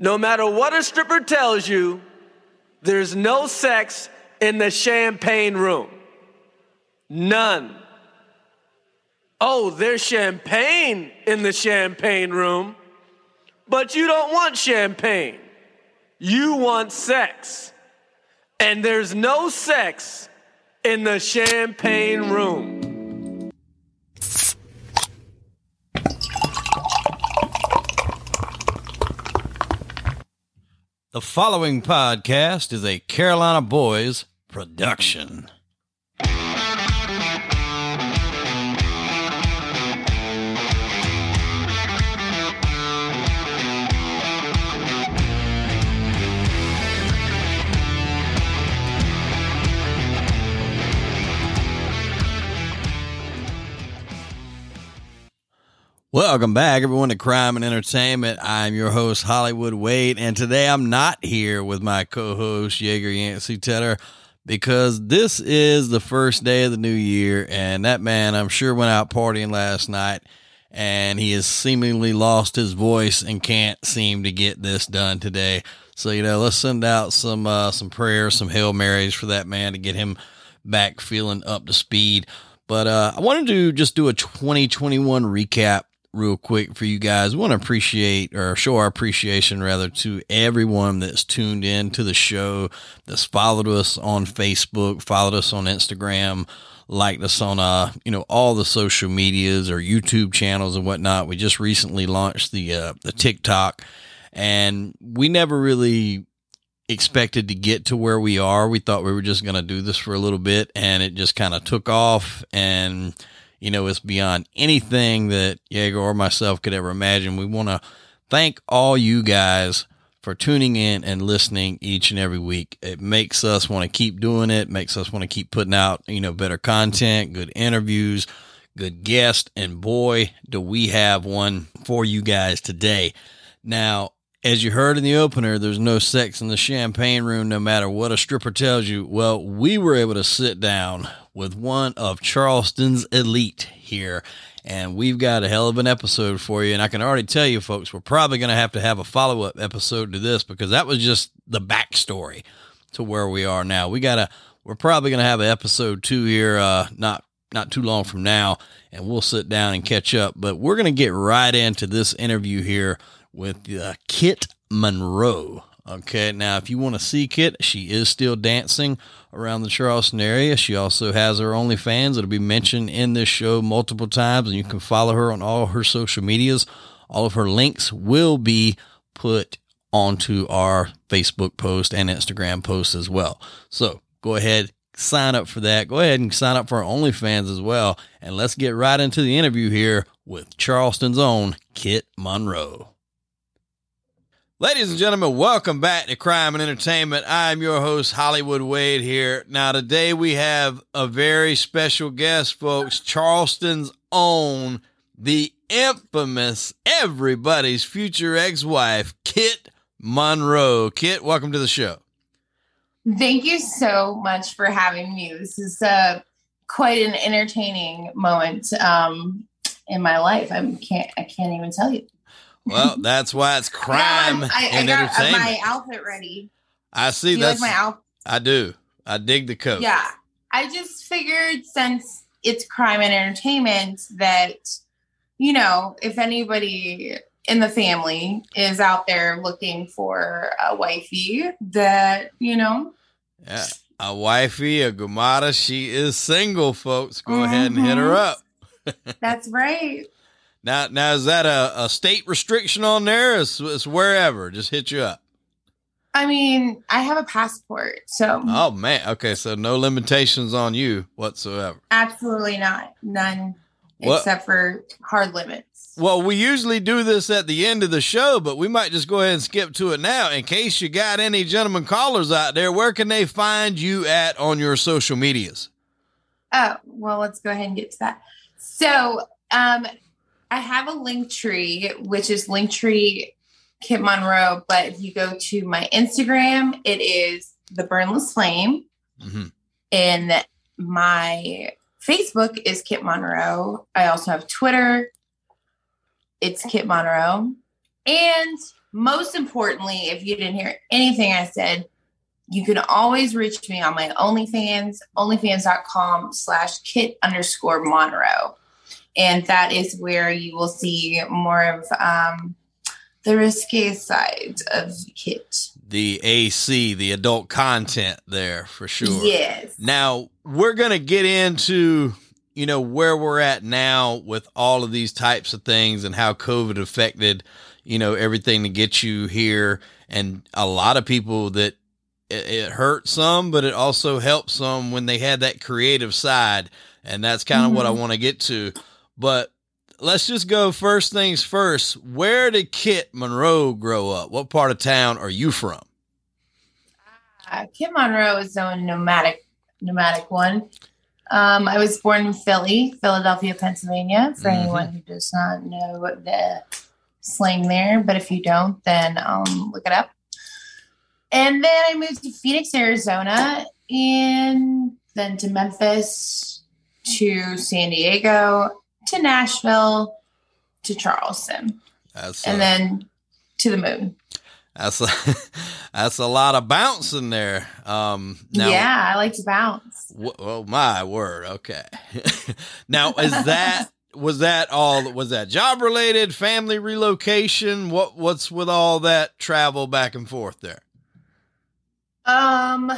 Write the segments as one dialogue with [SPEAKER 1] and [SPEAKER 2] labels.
[SPEAKER 1] No matter what a stripper tells you, there's no sex in the champagne room. None. Oh, there's champagne in the champagne room, but you don't want champagne. You want sex. And there's no sex in the champagne room.
[SPEAKER 2] The following podcast is a Carolina Boys production. Welcome back, everyone, to Crime and Entertainment. I'm your host, Hollywood Wade, and today I'm not here with my co host, Jaeger Yancey Tedder, because this is the first day of the new year, and that man, I'm sure, went out partying last night, and he has seemingly lost his voice and can't seem to get this done today. So, you know, let's send out some, uh, some prayers, some Hail Marys for that man to get him back feeling up to speed. But uh, I wanted to just do a 2021 recap real quick for you guys. We want to appreciate or show our appreciation rather to everyone that's tuned in to the show, that's followed us on Facebook, followed us on Instagram, liked us on uh, you know, all the social medias or YouTube channels and whatnot. We just recently launched the uh the TikTok and we never really expected to get to where we are. We thought we were just going to do this for a little bit and it just kind of took off and you know, it's beyond anything that Jaeger or myself could ever imagine. We want to thank all you guys for tuning in and listening each and every week. It makes us want to keep doing it, makes us want to keep putting out, you know, better content, good interviews, good guests, and boy, do we have one for you guys today. Now, as you heard in the opener, there's no sex in the champagne room no matter what a stripper tells you. Well, we were able to sit down with one of Charleston's elite here. And we've got a hell of an episode for you. And I can already tell you, folks, we're probably going to have to have a follow up episode to this because that was just the backstory to where we are now. We got to, we're probably going to have an episode two here, uh, not, not too long from now, and we'll sit down and catch up. But we're going to get right into this interview here with uh, Kit Monroe. Okay, now if you want to see Kit, she is still dancing around the Charleston area. She also has her OnlyFans. It'll be mentioned in this show multiple times, and you can follow her on all her social medias. All of her links will be put onto our Facebook post and Instagram post as well. So go ahead, sign up for that. Go ahead and sign up for our OnlyFans as well. And let's get right into the interview here with Charleston's own Kit Monroe. Ladies and gentlemen, welcome back to Crime and Entertainment. I'm your host, Hollywood Wade, here. Now, today we have a very special guest, folks. Charleston's own, the infamous, everybody's future ex wife, Kit Monroe. Kit, welcome to the show.
[SPEAKER 3] Thank you so much for having me. This is uh, quite an entertaining moment um, in my life. I can't, I can't even tell you.
[SPEAKER 2] Well, that's why it's crime
[SPEAKER 3] I,
[SPEAKER 2] and
[SPEAKER 3] I got
[SPEAKER 2] entertainment.
[SPEAKER 3] my outfit ready.
[SPEAKER 2] I see
[SPEAKER 3] Do
[SPEAKER 2] that's
[SPEAKER 3] like my outfit?
[SPEAKER 2] I do. I dig the coat.
[SPEAKER 3] Yeah. I just figured since it's crime and entertainment that, you know, if anybody in the family is out there looking for a wifey, that, you know,
[SPEAKER 2] Yeah. A wifey, a gumata, she is single, folks. Go ahead and hit her
[SPEAKER 3] Mhm.
[SPEAKER 2] up.
[SPEAKER 3] that's right.
[SPEAKER 2] Now, now is that a, a state restriction on there? It's, it's wherever. Just hit you up.
[SPEAKER 3] I mean, I have a passport, so
[SPEAKER 2] Oh man. Okay, so no limitations on you whatsoever.
[SPEAKER 3] absolutely not. None
[SPEAKER 2] What-
[SPEAKER 3] except for hard limits.
[SPEAKER 2] Well, we usually do this at the end of the show, but we might just go ahead and skip to it now. In case you got any gentlemen callers out there, where can they find you at on your social medias?
[SPEAKER 3] Oh, well, let's go ahead and get to that. So, um, I have a link tree, which is Linktree Kit Monroe. But if you go to my Instagram, it is the Burnless Flame,
[SPEAKER 2] hmm
[SPEAKER 3] and my Facebook is Kit Monroe. I also have Twitter. It's Kit Monroe, and most importantly, if you didn't hear anything I said, you can always reach me on my OnlyFans, onlyfans.com slash kit underscore Monroe. And that is where you will see more of um, the risque side of Kit.
[SPEAKER 2] The AC, the adult content there for sure.
[SPEAKER 3] Yes.
[SPEAKER 2] Now, we're going to get into, you know, where we're at now with all of these types of things and how COVID affected, you know, everything to get you here. And a lot of people that it, it hurt some, but it also helped some when they had that creative side. And that's kind of mm-hmm. what I mm-hmm. want to get to. But let's just go first things first. Where did Kit Monroe grow up? What part of town are you from?
[SPEAKER 3] Uh, Kit Monroe is a nomadic, nomadic one. Um, I was born in Philly, Philadelphia, Pennsylvania. For mm-hmm. anyone who does not know the slang there, but if you don't, then um, look it up. And then I moved to Phoenix, Arizona, and then to Memphis, to San Diego, to Nashville to Charleston. That's and a, then to the moon.
[SPEAKER 2] That's a, that's a lot of bouncing there. Um,
[SPEAKER 3] now, yeah, I like to bounce.
[SPEAKER 2] W- oh my word! Okay. now is that was that all? Was that job related? Family relocation? What what's with all that travel back and forth there?
[SPEAKER 3] Um,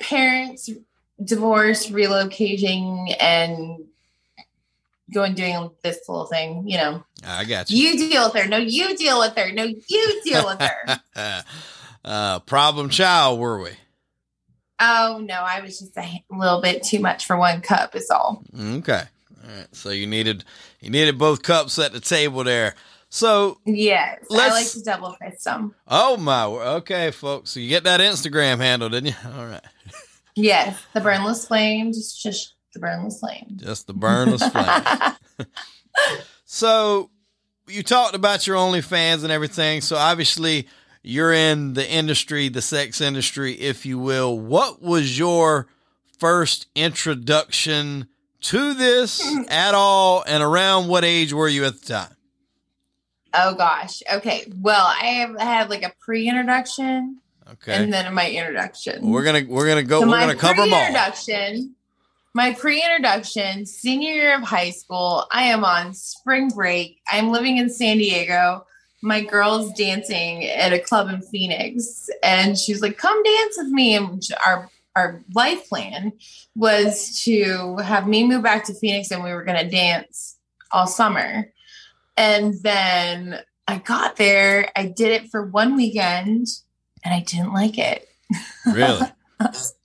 [SPEAKER 3] parents divorce, relocating, and going doing this little thing, you know.
[SPEAKER 2] I got you.
[SPEAKER 3] You deal with her. No, you deal with her. No, you deal with her.
[SPEAKER 2] uh, problem child, were we?
[SPEAKER 3] Oh no, I was just a little bit too much for one cup. Is all.
[SPEAKER 2] Okay. All right. So you needed you needed both cups at the table there. So
[SPEAKER 3] yes, I like to double fist them.
[SPEAKER 2] Oh my, okay, folks. So you get that Instagram handle, didn't you? All right.
[SPEAKER 3] yes, the burnless flame. Just just the burnless flame.
[SPEAKER 2] Just the burnless flame. so you talked about your OnlyFans and everything. So obviously you're in the industry, the sex industry, if you will. What was your first introduction to this at all? And around what age were you at the time?
[SPEAKER 3] Oh gosh. Okay. Well, I have had like a pre-introduction. Okay. And then my introduction.
[SPEAKER 2] We're gonna we're gonna go. So we're gonna cover them all.
[SPEAKER 3] Introduction my pre-introduction senior year of high school i am on spring break. I'm living in san diego. My girl's dancing at a club in phoenix and she's like come dance with me. And our our life plan was to have me move back to phoenix and we were going to dance all summer. And then i got there i did it for one weekend and i didn't like it.
[SPEAKER 2] Really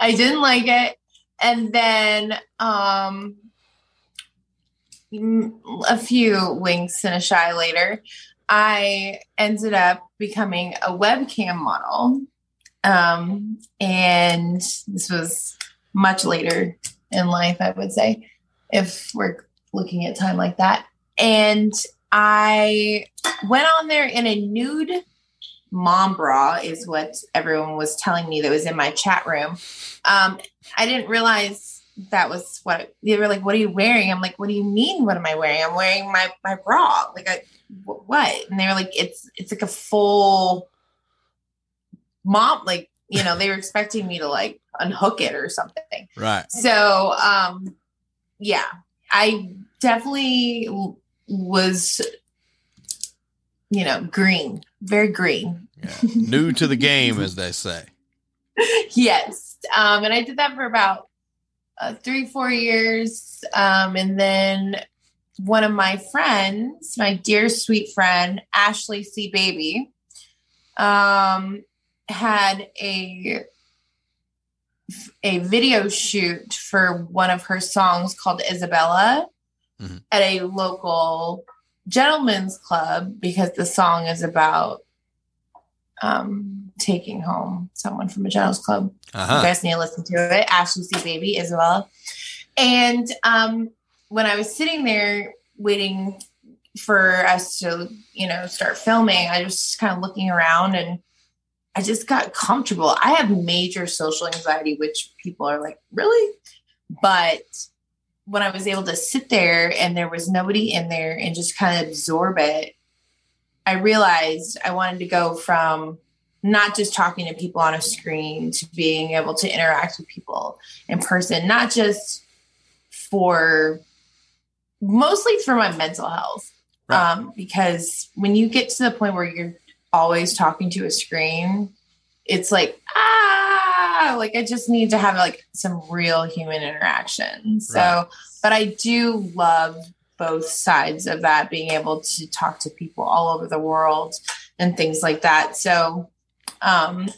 [SPEAKER 3] I didn't like it. And then um, a few winks and a shy later, I ended up becoming a webcam model. Um, and this was much later in life, I would say, if we're looking at time like that. And I went on there in a nude mom bra is what everyone was telling me that was in my chat room. Um, I didn't realize that was what they were like. What are you wearing? I'm like, what do you mean? What am I wearing? I'm wearing my my bra. Like, I what? And they were like, it's it's like a full mom. Like, you know, they were expecting me to like unhook it or something.
[SPEAKER 2] Right.
[SPEAKER 3] So, um, yeah, I definitely was you know, green, very green.
[SPEAKER 2] Yeah. New to the game, as they say.
[SPEAKER 3] yes. Um, and I did that for about uh, three, four years. Um, and then one of my friends, my dear sweet friend, Ashley C. Baby, um, had a a video shoot for one of her songs called Isabella mm-hmm. at a local gentlemen's club because the song is about um, taking home someone from a gentleman's club. Uh-huh. You guys need to listen to it. Ashley C. Baby, Isabella. And um, when I was sitting there waiting for us to, you know, start filming, I was just kind of looking around and I just got comfortable. I have major social anxiety, which people are like, really? But when I was able to sit there and there was nobody in there and just kind of absorb it, I realized I wanted to go from not just talking to people on a screen to being able to interact with people in person, not just for mostly for my mental health.
[SPEAKER 2] Right.
[SPEAKER 3] Um, because when you get to the point where you're always talking to a screen, it's like, ah, like I just need to have like some real human interaction. So,
[SPEAKER 2] Right.
[SPEAKER 3] but I do love both sides of that, being able to talk to people all over the world and things like that. So, um,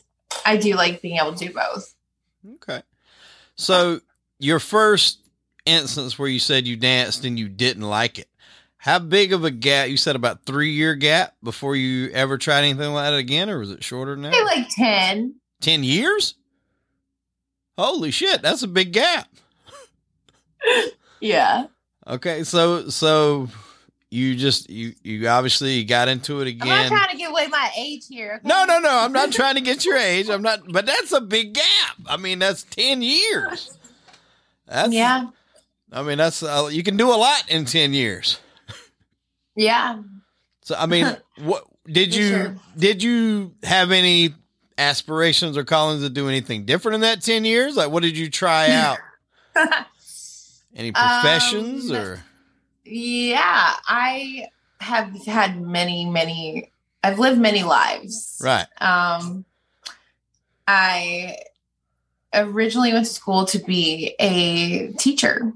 [SPEAKER 3] I do like being able to do both.
[SPEAKER 2] Okay. So your first instance where you said you danced and you didn't like it. How big of a gap? You said about three year gap before you ever tried anything like that again, or was it shorter than that?
[SPEAKER 3] like 10.
[SPEAKER 2] Ten years? Holy shit, that's a big gap.
[SPEAKER 3] Yeah.
[SPEAKER 2] Okay, so so you just you you obviously got into it again.
[SPEAKER 3] I'm not trying to give away my age here. okay?
[SPEAKER 2] No, no, no. I'm not trying to get your age. I'm not, but that's a big gap. I mean, that's 10 years. That's,
[SPEAKER 3] Yeah.
[SPEAKER 2] I mean, that's, uh, you can do a lot in 10 years.
[SPEAKER 3] Yeah.
[SPEAKER 2] So, I mean, what did you,
[SPEAKER 3] sure.
[SPEAKER 2] did you have any aspirations or callings to do anything different in that 10 years? Like, what did you try out? Any professions
[SPEAKER 3] Um,
[SPEAKER 2] or?
[SPEAKER 3] yeah. I have had many, many, I've lived many lives.
[SPEAKER 2] Right.
[SPEAKER 3] Um, I originally went to school to be a teacher.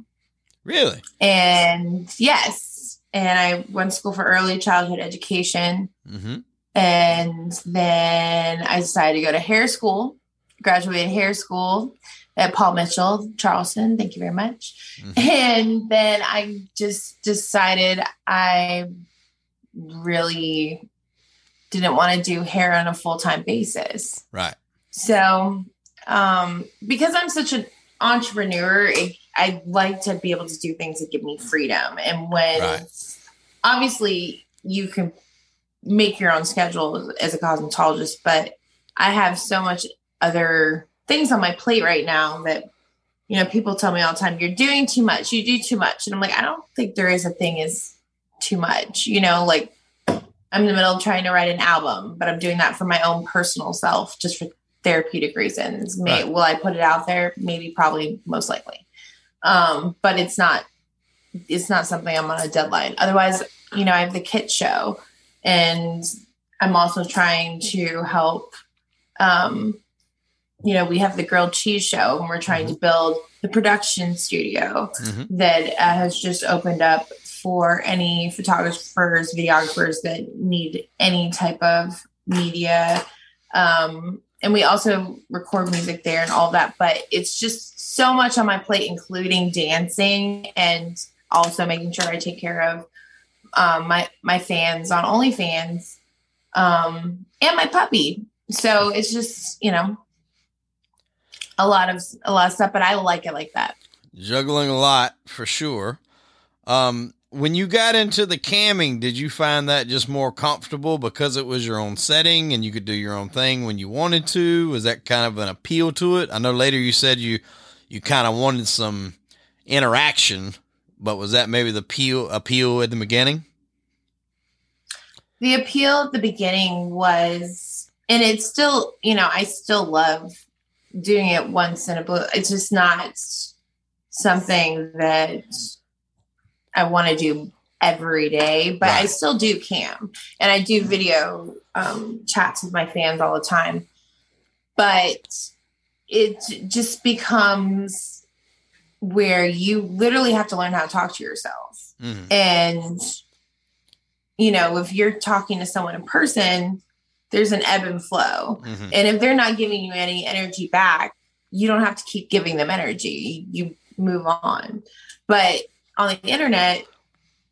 [SPEAKER 2] Really?
[SPEAKER 3] And yes, and I went to school for early childhood education.
[SPEAKER 2] Mm-hmm.
[SPEAKER 3] And then I decided to go to hair school, graduated hair school at Paul Mitchell, Charleston. Thank you very much.
[SPEAKER 2] Mhm.
[SPEAKER 3] And then I just decided I really didn't want to do hair on a full time basis.
[SPEAKER 2] Right.
[SPEAKER 3] So, um, because I'm such an entrepreneur, it, I like to be able to do things that give me freedom. And when
[SPEAKER 2] Right.
[SPEAKER 3] obviously you can make your own schedule as a cosmetologist, but I have so much other things on my plate right now that you know people tell me all the time you're doing too much. You do too much. And i'm like i don't think there is a thing is too much you know like i'm in the middle of trying to write an album but i'm doing that for my own personal self just for therapeutic reasons. May,
[SPEAKER 2] Right.
[SPEAKER 3] will i put it out there? Maybe probably most likely. Um but it's not it's not something i'm on a deadline. Otherwise you know i have the kit show and i'm also trying to help um you know we have the grilled cheese show and we're trying to build the production studio
[SPEAKER 2] Mm-hmm.
[SPEAKER 3] that uh, has just opened up for any photographers, videographers that need any type of media. Um, and we also record music there and all that. But it's just so much on my plate, including dancing and also making sure I take care of um, my my fans on OnlyFans um, and my puppy. So it's just you know a lot of a lot of stuff, but I like it like that.
[SPEAKER 2] Juggling a lot for sure. Um, when you got into the camming, did you find that just more comfortable because it was your own setting and you could do your own thing when you wanted to? Was that kind of an appeal to it? I know later you said you you kind of wanted some interaction, but was that maybe the appeal appeal at the beginning?
[SPEAKER 3] the appeal at the beginning was and it's still you know i still love doing it once in a blue it's just not something that i want to do every day but i still do cam and i do video um, chats with my fans all the time. But it just becomes where you literally have to learn how to talk to yourself.
[SPEAKER 2] Mm-hmm.
[SPEAKER 3] and you know if you're talking to someone in person there's an ebb and flow
[SPEAKER 2] Mm-hmm.
[SPEAKER 3] and if they're not giving you any energy back you don't have to keep giving them energy you move on but on the internet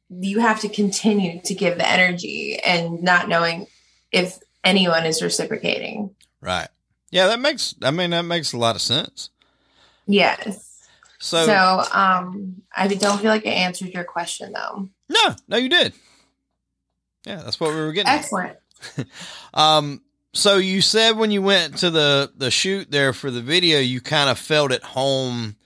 [SPEAKER 3] you have to continue to give the energy and not knowing if anyone is reciprocating
[SPEAKER 2] Right. Yeah, that makes. I mean, that makes a lot of sense.
[SPEAKER 3] yes
[SPEAKER 2] So,
[SPEAKER 3] so um i don't feel like i answered your question though
[SPEAKER 2] no, no, you did. Yeah, that's what we were getting. at. Um, so you said when you went to the the shoot there for the video, you kind of felt at home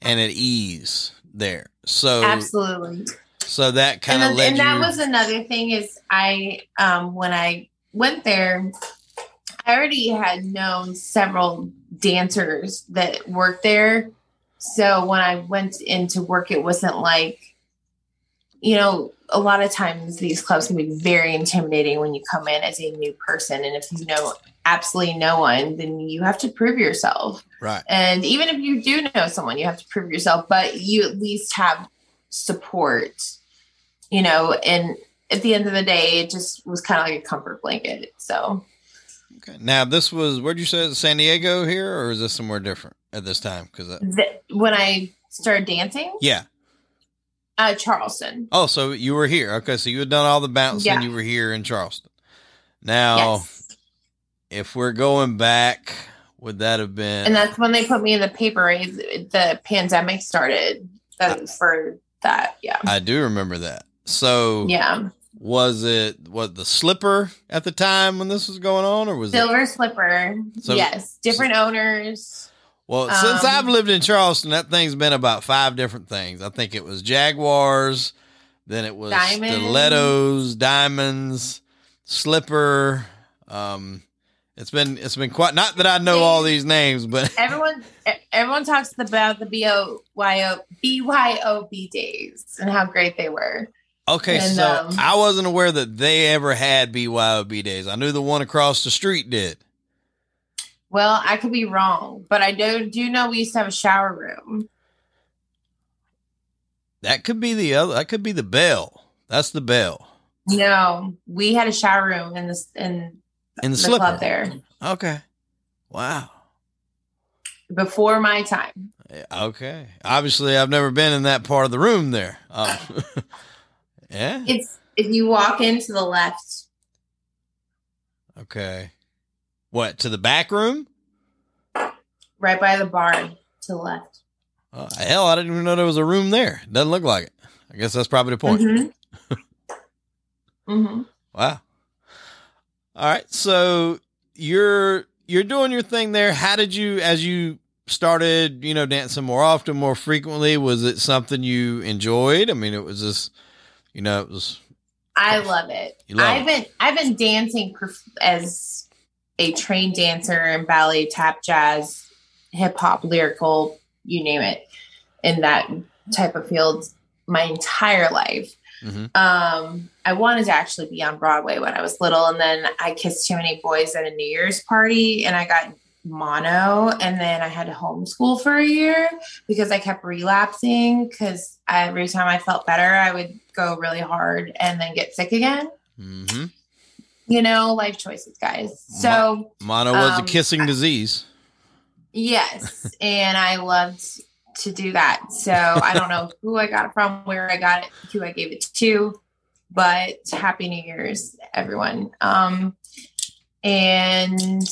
[SPEAKER 2] and at ease there. So
[SPEAKER 3] absolutely
[SPEAKER 2] So that kind of led
[SPEAKER 3] and that
[SPEAKER 2] you.
[SPEAKER 3] was another thing is I um when I went there, I already had known several dancers that worked there. So when I went into work, it wasn't like, you know, a lot of times these clubs can be very intimidating when you come in as a new person. And if you know absolutely no one, then you have to prove yourself.
[SPEAKER 2] right.
[SPEAKER 3] And even if you do know someone, you have to prove yourself, but you at least have support, you know. And at the end of the day, it just was kind of like a comfort blanket. So
[SPEAKER 2] Okay. Now this was where'd you say San Diego here, or is this somewhere different at this time? Because
[SPEAKER 3] th- when I started dancing,
[SPEAKER 2] yeah.
[SPEAKER 3] Uh, Charleston.
[SPEAKER 2] Oh, so you were here. Okay, so you had done all the bouncing.
[SPEAKER 3] Yeah.
[SPEAKER 2] You were here in Charleston. Now,
[SPEAKER 3] Yes.
[SPEAKER 2] if we're going back, would that have been?
[SPEAKER 3] And that's when they put me in the paper. The pandemic started that, for that. Yeah.
[SPEAKER 2] I do remember that. So
[SPEAKER 3] Yeah.
[SPEAKER 2] was it what the slipper at the time when this was going on, or was it?
[SPEAKER 3] Silver Slipper.
[SPEAKER 2] So-
[SPEAKER 3] yes. Different owners.
[SPEAKER 2] Well, since
[SPEAKER 3] Um,
[SPEAKER 2] I've lived in Charleston, that thing's been about five different things. I think it was Jaguars, then it was
[SPEAKER 3] Diamonds.
[SPEAKER 2] stilettos, diamonds, slipper. Um, it's been it's been quite not that I know all these names, but
[SPEAKER 3] everyone everyone talks about the BYO BYOB days and how great they were.
[SPEAKER 2] okay.
[SPEAKER 3] And,
[SPEAKER 2] so
[SPEAKER 3] um,
[SPEAKER 2] I wasn't aware that they ever had BYOB days. I knew the one across the street did.
[SPEAKER 3] Well, I could be wrong, but I do do know we used to have a shower room.
[SPEAKER 2] That could be the other. That could be the bell. That's the bell
[SPEAKER 3] No, we had a shower room in this in
[SPEAKER 2] in the,
[SPEAKER 3] the
[SPEAKER 2] slipper.
[SPEAKER 3] club there
[SPEAKER 2] Okay. Wow.
[SPEAKER 3] before my time.
[SPEAKER 2] Okay. Obviously, I've never been in that part of the room there. Um, yeah.
[SPEAKER 3] It's if you walk into the left,
[SPEAKER 2] Okay. What to the back room?
[SPEAKER 3] right by the bar to the left.
[SPEAKER 2] Oh, hell, I didn't even know there was a room there. Doesn't look like it. I guess that's probably the point.
[SPEAKER 3] Mm-hmm. hmm
[SPEAKER 2] Wow. All right. So you're you're doing your thing there. How did you as you started, you know, dancing more often, more frequently, was it something you enjoyed? I mean, it was just you know, it was
[SPEAKER 3] I love it.
[SPEAKER 2] Love
[SPEAKER 3] I've been I've been dancing as a trained dancer in ballet, tap, jazz, hip hop, lyrical, you name it, in that type of field my entire life.
[SPEAKER 2] Mhm.
[SPEAKER 3] Um, I wanted to actually be on Broadway when I was little, and then I kissed too many boys at a New Year's party, and I got mono, and then I had to homeschool for a year because I kept relapsing. Because every time I felt better, I would go really hard and then get sick again.
[SPEAKER 2] hmm
[SPEAKER 3] You know, life choices, guys. So
[SPEAKER 2] mono was a
[SPEAKER 3] Um,
[SPEAKER 2] kissing disease.
[SPEAKER 3] yes, and I loved to do that. So I don't know who I got it from, where I got it, who I gave it to, but happy New Year's, everyone. Um, and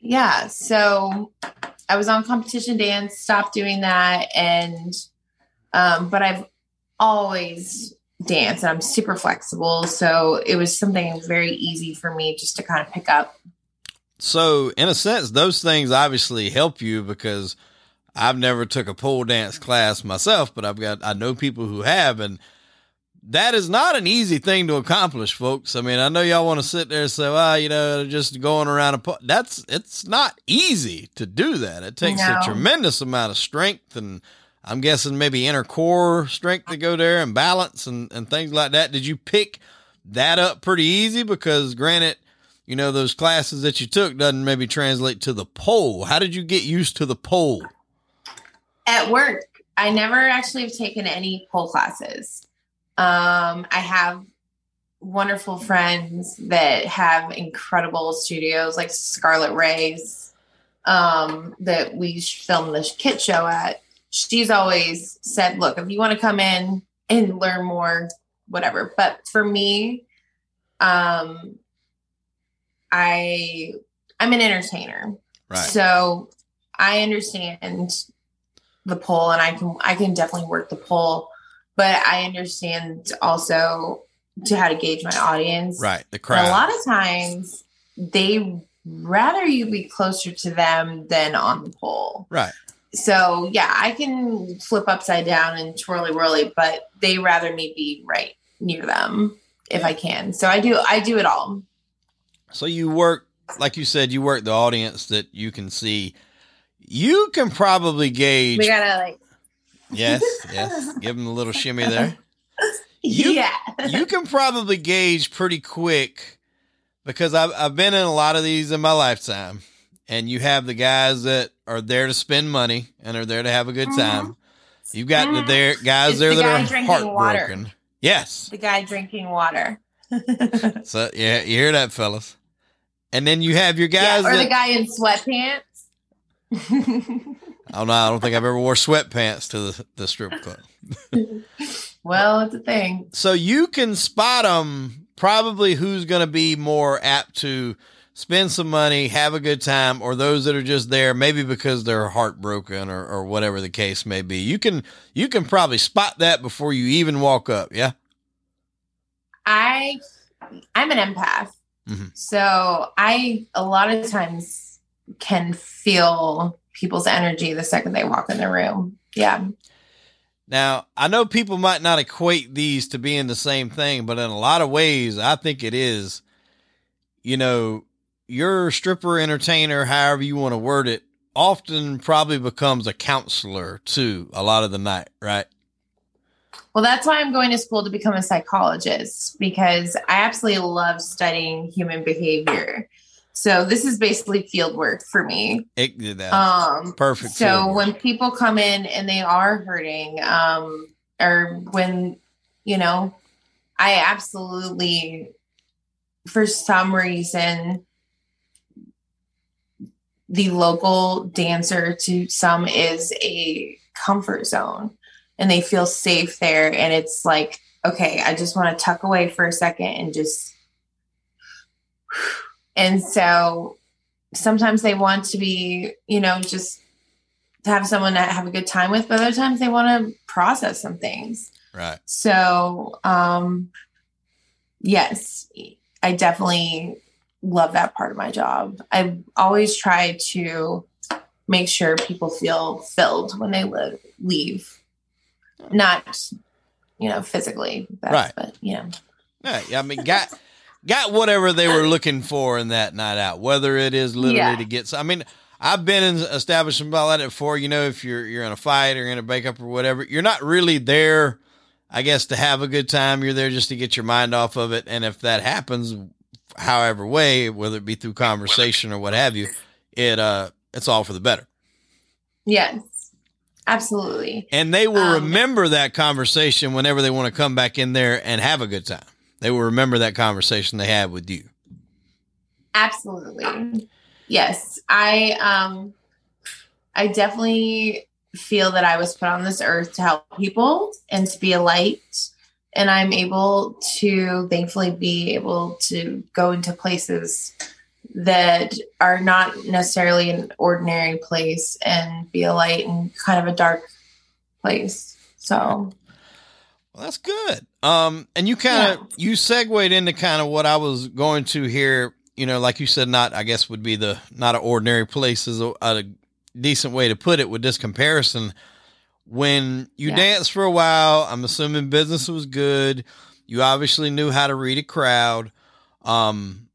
[SPEAKER 3] yeah, so I was on competition dance, stopped doing that, and um, but I've always danced. and I'm super flexible, so it was something very easy for me just to kind of pick up.
[SPEAKER 2] So, in a sense, those things obviously help you because I've never took a pole dance class myself, but I've got I know people who have, and that is not an easy thing to accomplish, folks. I mean, I know y'all want to sit there and say, "Well, you know, just going around a pole." That's it's not easy to do that. It takes a tremendous amount of strength, and I'm guessing maybe inner core strength to go there and balance and and things like that. Did you pick that up pretty easy? Because granted you know those classes that you took doesn't maybe translate to the pole how did you get used to the pole
[SPEAKER 3] at work i never actually have taken any pole classes um, i have wonderful friends that have incredible studios like scarlet rays um, that we filmed the kit show at she's always said look if you want to come in and learn more whatever. But for me um, i i'm an entertainer.
[SPEAKER 2] Right.
[SPEAKER 3] So I understand the pole and I can I can definitely work the pole, but I understand also to how to gauge my audience.
[SPEAKER 2] right the
[SPEAKER 3] And
[SPEAKER 2] crowd.
[SPEAKER 3] a lot of times they rather you be closer to them than on the pole.
[SPEAKER 2] right
[SPEAKER 3] so yeah, I can flip upside down and twirly whirly, but they rather me be right near them if I can. So I do I do it all.
[SPEAKER 2] So you work, like you said, you work the audience that you can see. You can probably gauge.
[SPEAKER 3] We gotta like
[SPEAKER 2] yes, yes. Give them a little shimmy there. You-
[SPEAKER 3] yeah.
[SPEAKER 2] you can probably gauge pretty quick because I've, I've been in a lot of these in my lifetime. And you have the guys that are there to spend money and are there to have a good
[SPEAKER 3] Mhm.
[SPEAKER 2] time. You've got the
[SPEAKER 3] Mhm.
[SPEAKER 2] there guys
[SPEAKER 3] It's
[SPEAKER 2] there
[SPEAKER 3] the
[SPEAKER 2] that are
[SPEAKER 3] drinking water.
[SPEAKER 2] heartbroken. Yes.
[SPEAKER 3] the guy drinking water.
[SPEAKER 2] So yeah, you hear that, fellas. And then you have your
[SPEAKER 3] yeah,
[SPEAKER 2] guys
[SPEAKER 3] or
[SPEAKER 2] that
[SPEAKER 3] the guy in sweatpants.
[SPEAKER 2] Oh no, I don't think I've ever wore sweatpants to the, the strip club.
[SPEAKER 3] well, it's a thing.
[SPEAKER 2] So you can spot them probably who's going to be more apt to spend some money, have a good time, or those that are just there maybe because they're heartbroken or, or whatever the case may be. You can you can probably spot that before you even walk up. Yeah.
[SPEAKER 3] I I'm an empath.
[SPEAKER 2] Mhm.
[SPEAKER 3] So I a lot of times can feel people's energy the second they walk in the room. Yeah.
[SPEAKER 2] Now, I know people might not equate these to being the same thing, but in a lot of ways, I think it is. You know, your stripper entertainer, however you want to word it, often probably becomes a counselor too, a lot of the night, right?
[SPEAKER 3] Well, that's why I'm going to school to become a psychologist because I absolutely love studying human behavior. So this is basically field work for me.
[SPEAKER 2] It did that.
[SPEAKER 3] Um,
[SPEAKER 2] Perfect
[SPEAKER 3] So when people come in and they are hurting, um, or when you know, I absolutely, for some reason, the local dancer to some is a comfort zone, and they feel safe there, and it's like, okay, I just want to tuck away for a second and just. And so sometimes they want to be, you know, just to have someone to have a good time with, but other times they want to process some things.
[SPEAKER 2] right.
[SPEAKER 3] So, um, yes, I definitely love that part of my job. I always try to make sure people feel filled when they live, leave, not, you know, physically,
[SPEAKER 2] Right.
[SPEAKER 3] but you know,
[SPEAKER 2] Right. I mean, got got whatever they were looking for in that night out, whether it is literally
[SPEAKER 3] Yeah.
[SPEAKER 2] to get. I mean, I've been in establishments like that before. You know, if you're you're in a fight or in a breakup or whatever, you're not really there. I guess to have a good time, you're there just to get your mind off of it. And if that happens, however way, whether it be through conversation or what have you, it uh, it's all for the better.
[SPEAKER 3] yes, absolutely.
[SPEAKER 2] And they will
[SPEAKER 3] Um,
[SPEAKER 2] remember that conversation whenever they want to come back in there and have a good time. They will remember that conversation they had with you.
[SPEAKER 3] Absolutely. Yes. I um I definitely feel that I was put on this earth to help people and to be a light and I'm able to thankfully be able to go into places that are not necessarily an ordinary place and be a light in kind of a dark place. So,
[SPEAKER 2] Well, that's good. Um, and you kind of you segued into kind of what I was going to here. You know, like you said, not I guess would be the not an ordinary place is a, a decent way to put it with this comparison. When you
[SPEAKER 3] Yeah.
[SPEAKER 2] danced for a while, I'm assuming business was good. You obviously knew how to read a crowd. Um,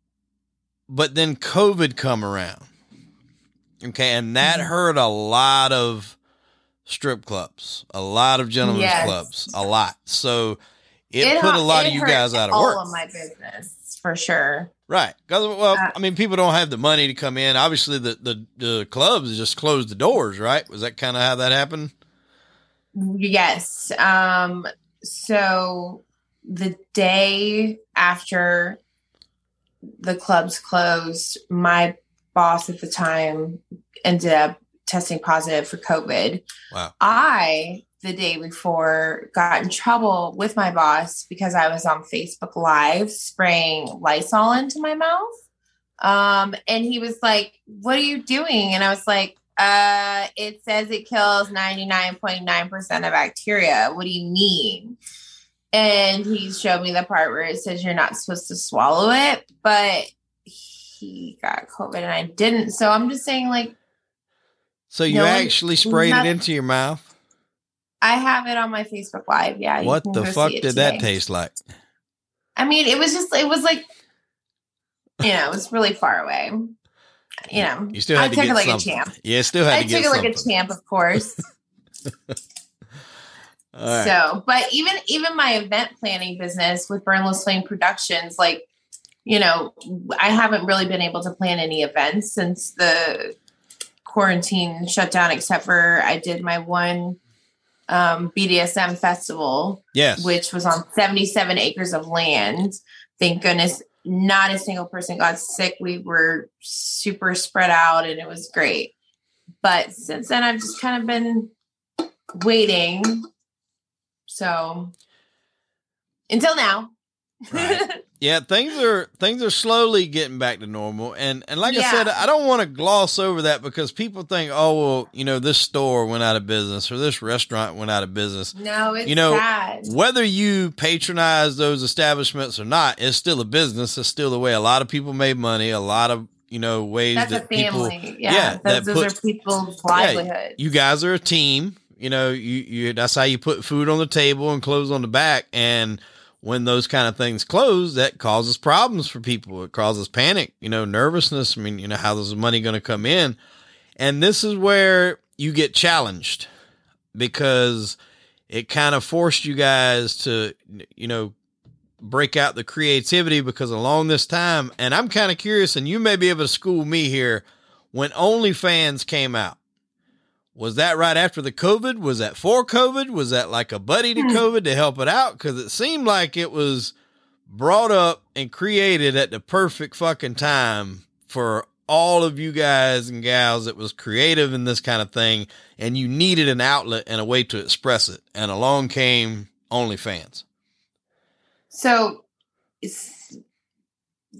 [SPEAKER 2] but then COVID come around. Okay, and that
[SPEAKER 3] Mhm.
[SPEAKER 2] hurt a lot of strip clubs, a lot of gentlemen's
[SPEAKER 3] Yes.
[SPEAKER 2] clubs, a lot. So it, put a lot of you guys out of
[SPEAKER 3] all
[SPEAKER 2] work.
[SPEAKER 3] All of my business for sure.
[SPEAKER 2] Right. Because, well,
[SPEAKER 3] Uh,
[SPEAKER 2] I mean, people don't have the money to come in. Obviously, the, the, the clubs just closed the doors, right? Was that kind of how that happened?
[SPEAKER 3] Yes. Um, so the day after the clubs closed, my boss at the time ended up testing positive for COVID.
[SPEAKER 2] Wow.
[SPEAKER 3] I, the day before, got in trouble with my boss because I was on Facebook Live spraying Lysol into my mouth. Um, and he was like, What are you doing? And I was like, uh, it says it kills 99.9% of bacteria. What do you mean? And he showed me the part where it says you're not supposed to swallow it, but he got COVID and I didn't. So I'm just saying, like,
[SPEAKER 2] So you
[SPEAKER 3] No
[SPEAKER 2] actually sprayed
[SPEAKER 3] not-
[SPEAKER 2] it into your mouth?
[SPEAKER 3] I have it on my Facebook Live. Yeah.
[SPEAKER 2] What the fuck did that taste like?
[SPEAKER 3] I mean, it was just, it was like, you know, it was really far away. You know,
[SPEAKER 2] You still
[SPEAKER 3] I
[SPEAKER 2] had to
[SPEAKER 3] took
[SPEAKER 2] get
[SPEAKER 3] it like
[SPEAKER 2] something.
[SPEAKER 3] a champ.
[SPEAKER 2] Yeah, still had
[SPEAKER 3] I
[SPEAKER 2] to
[SPEAKER 3] took
[SPEAKER 2] get
[SPEAKER 3] it like a champ, of course.
[SPEAKER 2] All right.
[SPEAKER 3] So, but even even my event planning business with Burnless Flame Productions, like, you know, I haven't really been able to plan any events since the quarantine shutdown, except for I did my one um, BDSM festival,
[SPEAKER 2] yes.
[SPEAKER 3] which was on 77 acres of land. Thank goodness not a single person got sick. We were super spread out and it was great. But since then, I've just kind of been waiting. So until now.
[SPEAKER 2] Right. Yeah, things are things are slowly getting back to normal, and and like I said, I don't want to gloss over that because people think, oh well, you know, this store went out of business or this restaurant went out of business.
[SPEAKER 3] no, it's
[SPEAKER 2] You know,
[SPEAKER 3] sad.
[SPEAKER 2] Whether you patronize those establishments or not, it's still a business. It's still the way a lot of people made money. A lot of you know ways
[SPEAKER 3] That's a
[SPEAKER 2] that people.
[SPEAKER 3] yeah.
[SPEAKER 2] yeah,
[SPEAKER 3] those
[SPEAKER 2] that put-
[SPEAKER 3] are people's livelihoods.
[SPEAKER 2] You guys are a team. You know, you you that's how you put food on the table and clothes on the back. And when those kind of things close, that causes problems for people. It causes panic, you know, nervousness. I mean, you know, how is the money going to come in? And this is where you get challenged because it kind of forced you guys to, you know, break out the creativity because along this time, and I'm kind of curious, and you may be able to school me here when OnlyFans came out. Was that right after the COVID? Was that for COVID? Was that like a buddy to
[SPEAKER 3] Hmm.
[SPEAKER 2] COVID to help it out? Because it seemed like it was brought up and created at the perfect fucking time for all of you guys and gals that was creative in this kind of thing, and you needed an outlet and a way to express it. And along came OnlyFans.
[SPEAKER 3] So it's,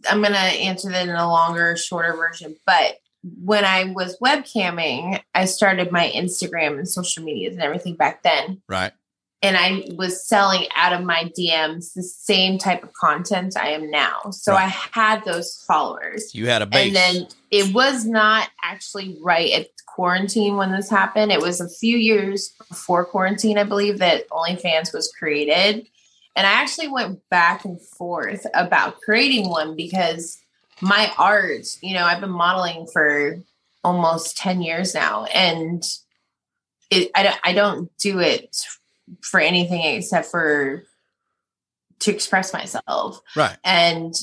[SPEAKER 3] I'm going to answer that in a longer, shorter version. But when I was webcamming, I started my Instagram and social medias and everything back then.
[SPEAKER 2] Right.
[SPEAKER 3] And I was selling out of my DMs the same type of content I am now. So
[SPEAKER 2] Right.
[SPEAKER 3] I had those followers.
[SPEAKER 2] You had a base.
[SPEAKER 3] And then it was not actually right at quarantine when this happened. It was a few years before quarantine, I believe, that OnlyFans was created. And I actually went back and forth about creating one because my art, you know, I've been modeling for almost 10 years now. And it, I, don't, I don't do it for anything except for to express myself
[SPEAKER 2] right.
[SPEAKER 3] and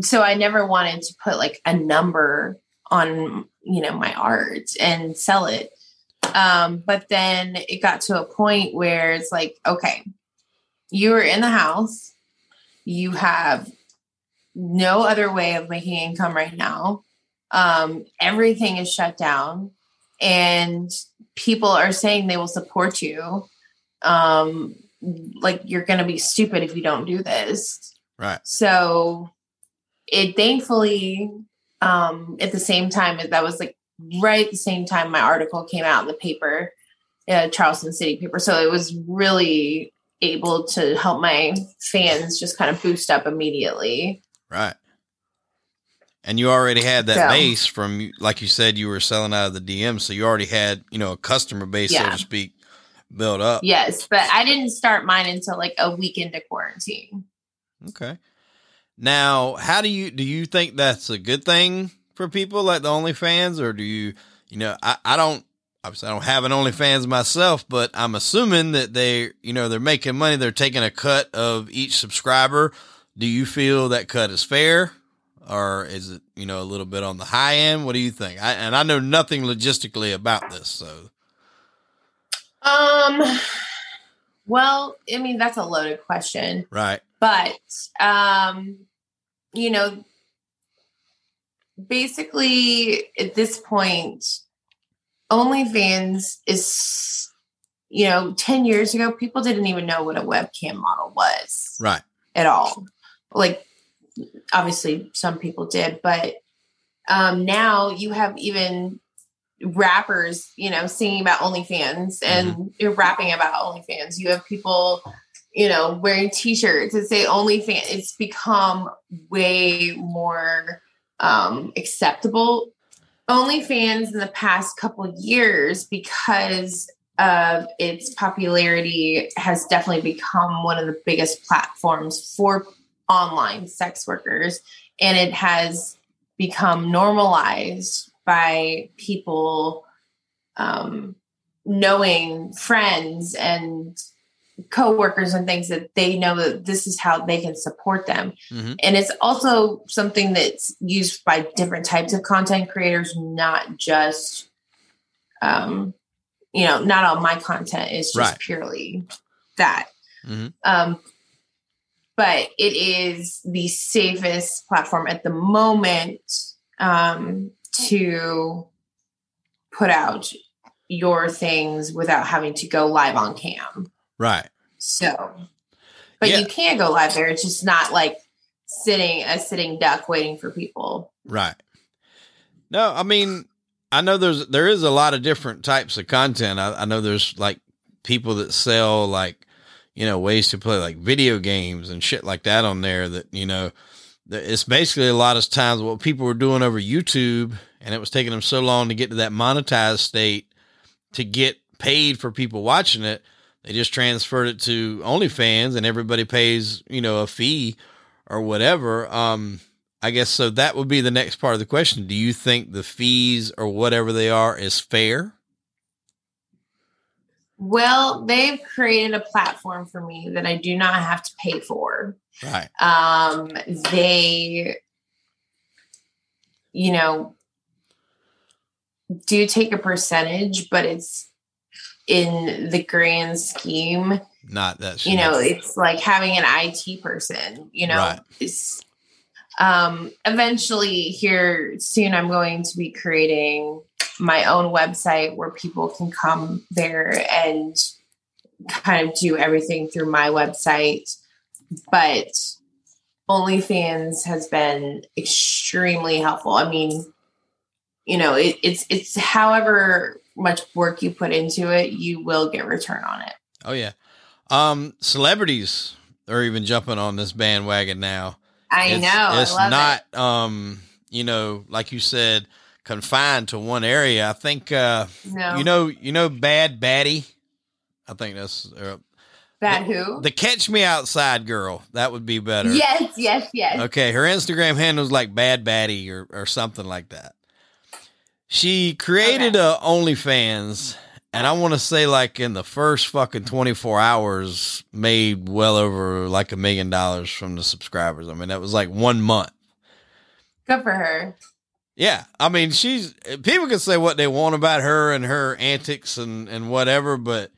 [SPEAKER 3] so i never wanted to put like a number on you know my art and sell it um but then it got to a point where it's like okay you're in the house you have no other way of making income right now um everything is shut down and people are saying they will support you um like you're going to be stupid if you don't do this
[SPEAKER 2] Right.
[SPEAKER 3] so it thankfully, um, at the same time, that was like right at the same time my article came out in the paper, uh, Charleston City paper. So it was really able to help my fans just kind of boost up immediately.
[SPEAKER 2] Right. And you already had that
[SPEAKER 3] So-
[SPEAKER 2] base from, like you said, you were selling out of the DM. So you already had, you know, a customer base, so to speak, built up.
[SPEAKER 3] Yes, but I didn't start mine until like a week into quarantine.
[SPEAKER 2] Okay. Now, how do you, do you think that's a good thing for people like the OnlyFans or do you, you know, I, I don't, obviously I don't have an OnlyFans myself, but I'm assuming that they, you know, they're making money. They're taking a cut of each subscriber. Do you feel that cut is fair? Or is it, you know, a little bit on the high end? What do you think? I, and I know nothing logistically about this, so
[SPEAKER 3] Um, well, I mean, that's a loaded question.
[SPEAKER 2] right,
[SPEAKER 3] but um you know basically at this point OnlyFans is you know 10 years ago people didn't even know what a webcam model was
[SPEAKER 2] right,
[SPEAKER 3] at all like obviously some people did but um now you have even rappers you know singing about OnlyFans and you're rapping about OnlyFans you have people you know, wearing t-shirts that say OnlyFans. It's become way more um, acceptable OnlyFans in the past couple of years because of its popularity has definitely become one of the biggest platforms for online sex workers and it has become normalized by people um, knowing friends and coworkers and things that they know that this is how they can support them.
[SPEAKER 2] Mm-hmm.
[SPEAKER 3] And it's also something that's used by different types of content creators, not just um you know, not all my content is just
[SPEAKER 2] Right.
[SPEAKER 3] purely that.
[SPEAKER 2] Mhm.
[SPEAKER 3] Um but it is the safest platform at the moment um to put out your things without having to go live on cam.
[SPEAKER 2] Right.
[SPEAKER 3] So, but
[SPEAKER 2] Yeah.
[SPEAKER 3] you can go live there. It's just not like sitting a sitting duck waiting for people.
[SPEAKER 2] Right. No, I mean, I know there's there is a lot of different types of content. I, I know there's like people that sell like you know ways to play like video games and shit like that on there. That you know, it's basically a lot of times what people were doing over YouTube, and it was taking them so long to get to that monetized state to get paid for people watching it. They just transferred it to OnlyFans, and everybody pays you know a fee or whatever. Um, I guess so. That would be the next part of the question. Do you think the fees or whatever they are is fair?
[SPEAKER 3] Well, they've created a platform for me that I do not have to pay for.
[SPEAKER 2] Right.
[SPEAKER 3] Um, they, you know, do take a percentage, but it's in the grand scheme
[SPEAKER 2] Not that.
[SPEAKER 3] you know it's like having an it person you know
[SPEAKER 2] Right.
[SPEAKER 3] it's um eventually here soon i'm going to be creating my own website where people can come there and kind of do everything through my website but OnlyFans has been extremely helpful. I mean, you know, it, it's it's however much work you put into it, you will get return on it.
[SPEAKER 2] Oh yeah. Um, celebrities are even jumping on this bandwagon now.
[SPEAKER 3] I
[SPEAKER 2] it's,
[SPEAKER 3] know.
[SPEAKER 2] It's
[SPEAKER 3] I love
[SPEAKER 2] not,
[SPEAKER 3] it.
[SPEAKER 2] um, you know, like you said, confined to one area. I think, uh,
[SPEAKER 3] No.
[SPEAKER 2] you know, you know, Bhad Bhabie. I think that's uh,
[SPEAKER 3] Bad who?
[SPEAKER 2] the Catch Me Outside girl. That would be better.
[SPEAKER 3] Yes, yes, yes.
[SPEAKER 2] Okay, her Instagram handle's like Bhad Bhabie or, or something like that. She created a OnlyFans, and I want to say like in the first fucking twenty four hours, made well over like a million dollars from the subscribers. I mean, that was like one month.
[SPEAKER 3] Good for her.
[SPEAKER 2] Yeah, I mean, she's people can say what they want about her and her antics and and whatever, but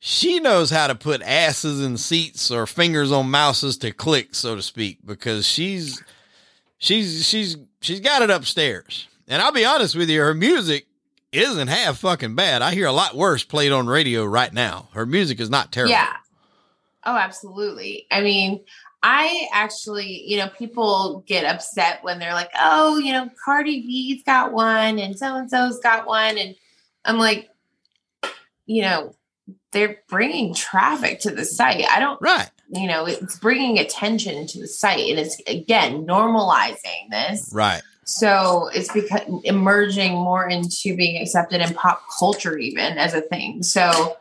[SPEAKER 2] she knows how to put asses in seats or fingers on mouses to click, so to speak, because she's she's she's she's got it upstairs. And I'll be honest with you, her music isn't half fucking bad. I hear a lot worse played on radio right now. Her music is not terrible.
[SPEAKER 3] Yeah. Oh, absolutely. I mean, I actually, you know, people get upset when they're like, oh, you know, Cardi B's got one and so and so's got one. And I'm like, you know, they're bringing traffic to the site. I don't,
[SPEAKER 2] Right.
[SPEAKER 3] you know, it's bringing attention to the site and it's, again, normalizing this.
[SPEAKER 2] Right.
[SPEAKER 3] So it's because emerging more into being accepted in pop culture, even as a thing. So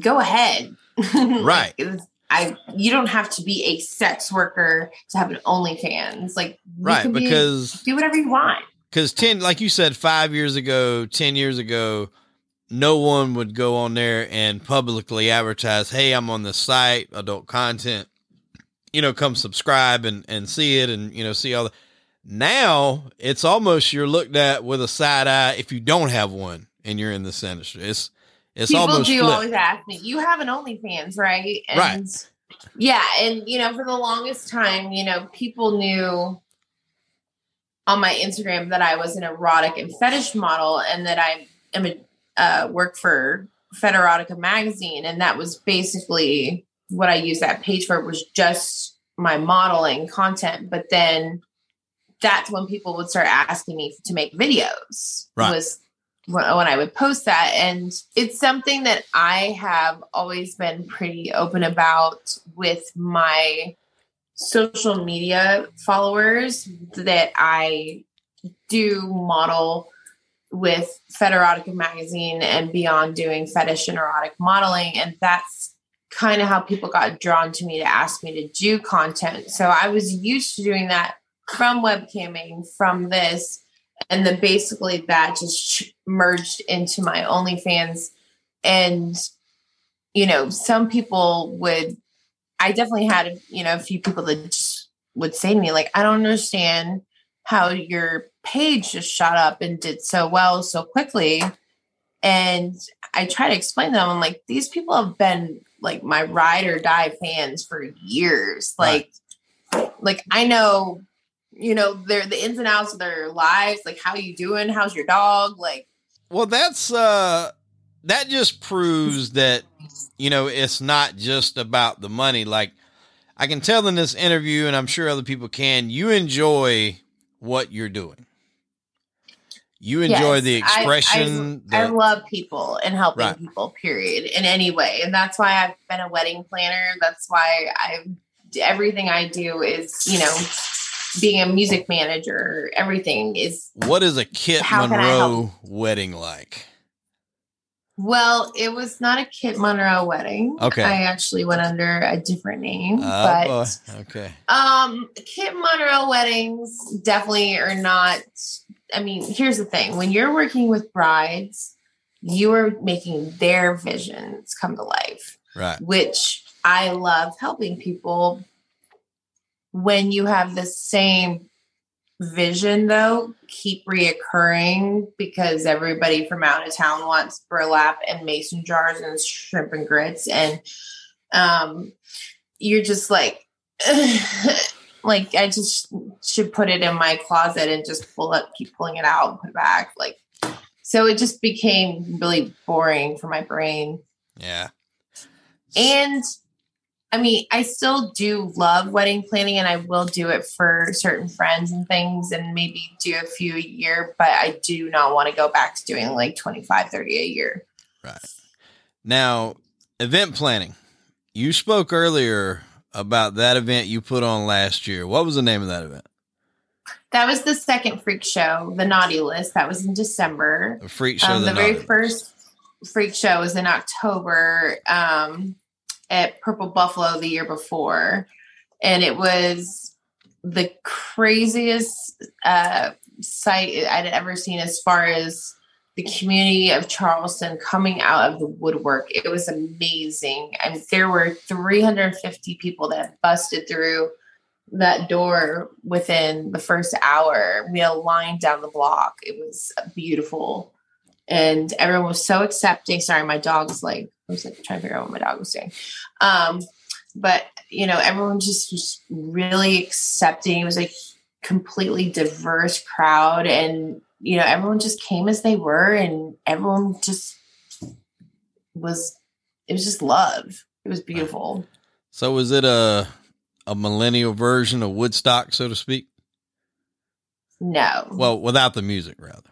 [SPEAKER 3] go ahead.
[SPEAKER 2] Right.
[SPEAKER 3] Like, I you don't have to be a sex worker to have an OnlyFans. Like you
[SPEAKER 2] Right.
[SPEAKER 3] can be-
[SPEAKER 2] Because
[SPEAKER 3] do whatever you want.
[SPEAKER 2] because 10 like you said 5 years ago 10 years ago no one would go on there and publicly advertise hey i'm on the site adult content you know come subscribe and and see it and you know see all the now it's almost you're looked at with a side eye if you don't have one and you're in this industry it's it's
[SPEAKER 3] People
[SPEAKER 2] almost
[SPEAKER 3] do
[SPEAKER 2] flipped.
[SPEAKER 3] always ask me, "You have an OnlyFans, right?" And
[SPEAKER 2] Right.
[SPEAKER 3] Yeah, and you know, for the longest time, you know, people knew on my Instagram that I was an erotic and fetish model, and that I am a uh, work for Federotica magazine, and that was basically what I used that page for was just my modeling content. But then that's when people would start asking me to make videos.
[SPEAKER 2] Right.
[SPEAKER 3] Was when, when I would post that. And it's something that I have always been pretty open about with my social media followers that I do model with Federotica magazine and beyond doing fetish and erotic modeling. And that's kind of how people got drawn to me to ask me to do content. So I was used to doing that from webcamming, from this. And then basically that just merged into my OnlyFans. And, you know, some people would, I definitely had, you know, a few people that would say to me, like, I don't understand how your page just shot up and did so well so quickly. And I try to explain to them, I'm like, these people have been like my ride or die fans for years. Like, right. like I know, you know, they're the ins and outs of their lives. Like, how you doing? How's your dog? Like,
[SPEAKER 2] well, that's uh, that just proves that you know it's not just about the money. Like, I can tell in this interview, and I'm sure other people can. You enjoy what you're doing. You enjoy yes, the expression.
[SPEAKER 3] I, I, the, I, love people and helping right. people, period, in any way. And that's why I've been a wedding planner. That's why I everything I do is, you know, being a music manager, everything is.
[SPEAKER 2] What is a Kit Monroe wedding like?
[SPEAKER 3] Well, it was not a Kit Monroe wedding.
[SPEAKER 2] Okay.
[SPEAKER 3] I actually went under a different name. Uh, but
[SPEAKER 2] okay.
[SPEAKER 3] Um Kit Monroe weddings definitely are not I mean, here's the thing. When you're working with brides, you are making their visions come to life.
[SPEAKER 2] Right.
[SPEAKER 3] Which I love helping people when you have the same vision though keep reoccurring because everybody from out of town wants burlap and mason jars and shrimp and grits and um you're just like like I just should put it in my closet and just pull it, keep pulling it out and put it back. Like, so it just became really boring for my brain.
[SPEAKER 2] Yeah.
[SPEAKER 3] And I mean, I still do love wedding planning and I will do it for certain friends and things and maybe do a few a year, but I do not want to go back to doing like 25, 30 a year.
[SPEAKER 2] Right. Now, event planning. You spoke earlier about that event you put on last year. What was the name of that event?
[SPEAKER 3] That was the second freak show, the Naughty List. That was in December.
[SPEAKER 2] The freak show.
[SPEAKER 3] Um,
[SPEAKER 2] the,
[SPEAKER 3] the very first freak show was in October um, at Purple Buffalo the year before, and it was the craziest uh, sight I'd ever seen as far as the community of Charleston coming out of the woodwork. It was amazing. I mean, there were 350 people that busted through that door within the first hour. We had a line down the block. It was beautiful. And everyone was so accepting. Sorry, my dog's like, I was like trying to figure out what my dog was doing. Um, but you know, everyone just was really accepting. It was a completely diverse crowd and you know, everyone just came as they were and everyone just was it was just love. It was beautiful.
[SPEAKER 2] So was it a a millennial version of Woodstock, so to speak?
[SPEAKER 3] No.
[SPEAKER 2] Well, without the music rather.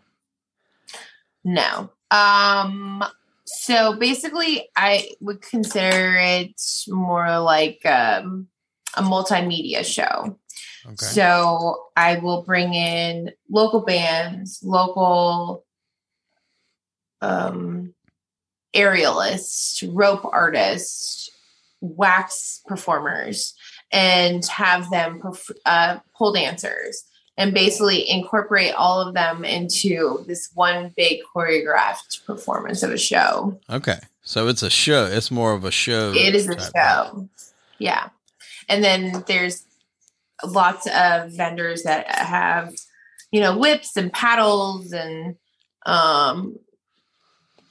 [SPEAKER 3] No. Um so basically I would consider it more like um a multimedia show. Okay. So I will bring in local bands, local um, aerialists, rope artists, wax performers, and have them perf- uh, pole dancers and basically incorporate all of them into this one big choreographed performance of a show.
[SPEAKER 2] Okay. So it's a show. It's more of a show.
[SPEAKER 3] It is a show. Yeah. And then there's lots of vendors that have, you know, whips and paddles and um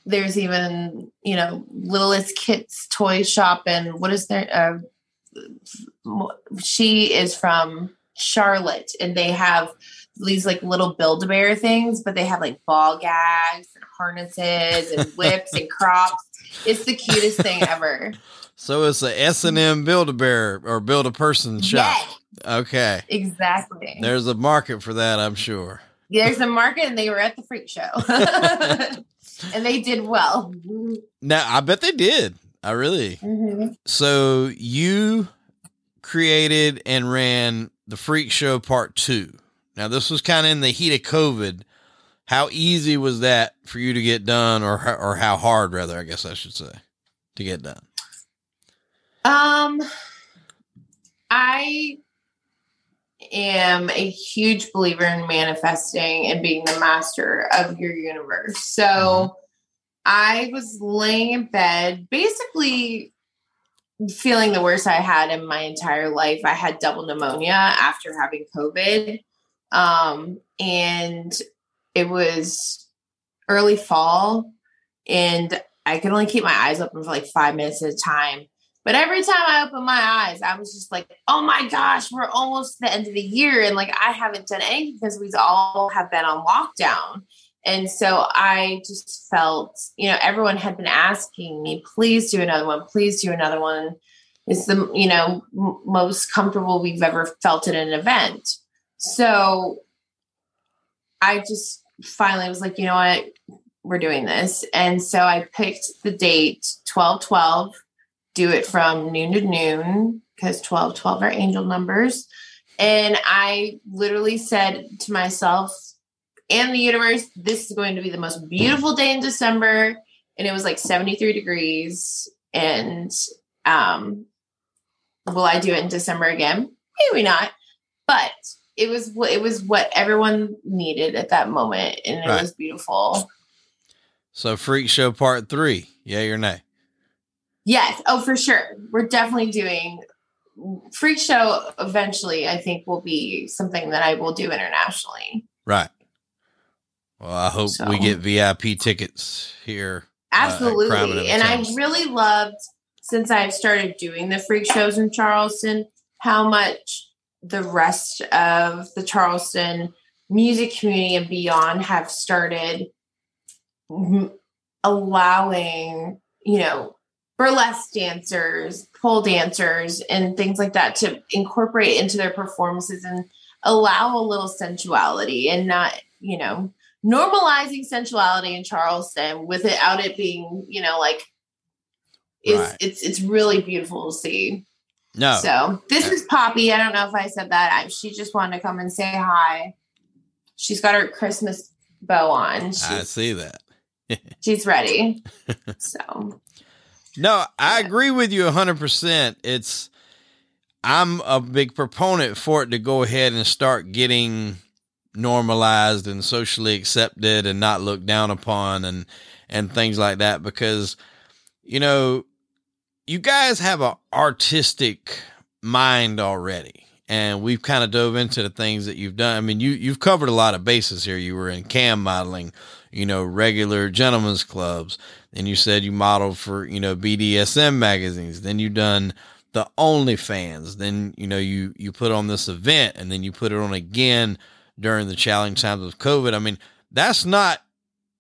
[SPEAKER 3] there's even, you know, Littlest Kit's toy shop and what is there uh, she is from Charlotte and they have these like little build a bear things, but they have like ball gags and harnesses and whips and crops. It's the cutest thing ever.
[SPEAKER 2] So it's a S and M build a bear or build a person shop. Yes. Okay.
[SPEAKER 3] Exactly.
[SPEAKER 2] There's a market for that, I'm sure.
[SPEAKER 3] There's a market, and they were at the freak show, and they did well.
[SPEAKER 2] Now, I bet they did. I really. Mm-hmm. So you created and ran the freak show part two. Now, this was kind of in the heat of COVID. How easy was that for you to get done, or or how hard, rather, I guess I should say, to get done?
[SPEAKER 3] Um, I am a huge believer in manifesting and being the master of your universe. So mm-hmm. I was laying in bed, basically feeling the worst I had in my entire life. I had double pneumonia after having COVID. Um, and it was early fall, and I could only keep my eyes open for like five minutes at a time. But every time I opened my eyes, I was just like, oh my gosh, we're almost the end of the year. And like, I haven't done anything because we all have been on lockdown. And so I just felt, you know, everyone had been asking me, please do another one, please do another one. It's the, you know, m- most comfortable we've ever felt at an event. So I just finally was like, you know what, we're doing this. And so I picked the date 12 12 do it from noon to noon because 12 12 are angel numbers. And I literally said to myself and the universe, this is going to be the most beautiful day in December. And it was like 73 degrees. And um, will I do it in December again? Maybe not. But it was what it was what everyone needed at that moment. And it right. was beautiful.
[SPEAKER 2] So freak show part three, yay or nay?
[SPEAKER 3] Yes. Oh, for sure. We're definitely doing Freak Show eventually, I think will be something that I will do internationally.
[SPEAKER 2] Right. Well, I hope so. we get VIP tickets here.
[SPEAKER 3] Uh, Absolutely. Uh, and I really loved since I've started doing the freak shows in Charleston, how much the rest of the Charleston music community and beyond have started allowing, you know, burlesque dancers, pole dancers, and things like that to incorporate into their performances and allow a little sensuality and not, you know, normalizing sensuality in Charleston without it being, you know, like is right. it's it's really beautiful to see.
[SPEAKER 2] No.
[SPEAKER 3] So this is Poppy. I don't know if I said that. I, she just wanted to come and say hi. She's got her Christmas bow on. She's,
[SPEAKER 2] I see that.
[SPEAKER 3] she's ready. So
[SPEAKER 2] no, I agree with you 100%. It's, I'm a big proponent for it to go ahead and start getting normalized and socially accepted and not looked down upon and, and things like that because, you know, you guys have an artistic mind already and we've kind of dove into the things that you've done. I mean, you you've covered a lot of bases here. You were in cam modeling, you know, regular gentlemen's clubs. and you said you modeled for, you know, BDSM magazines. Then you done the OnlyFans. Then, you know, you, you put on this event and then you put it on again during the challenging times of COVID. I mean, that's not,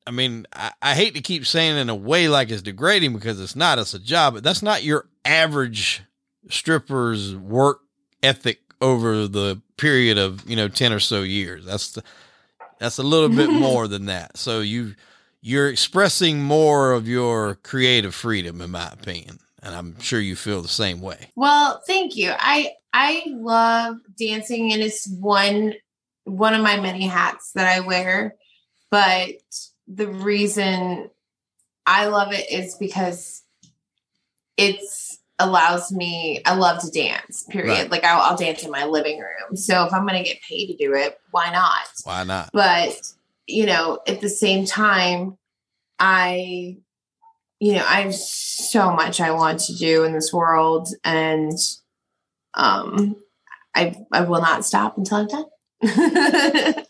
[SPEAKER 2] I mean, I, I hate to keep saying in a way like it's degrading because it's not, it's a job, but that's not your average stripper's work ethic over the period of, you know, 10 or so years. That's the, that's a little bit more than that. So you you're expressing more of your creative freedom in my opinion and i'm sure you feel the same way
[SPEAKER 3] well thank you i i love dancing and it's one one of my many hats that i wear but the reason i love it is because it's allows me i love to dance period right. like I'll, I'll dance in my living room so if i'm going to get paid to do it why not
[SPEAKER 2] why not
[SPEAKER 3] but you know, at the same time, I, you know, I have so much I want to do in this world, and um, I I will not stop until I'm done.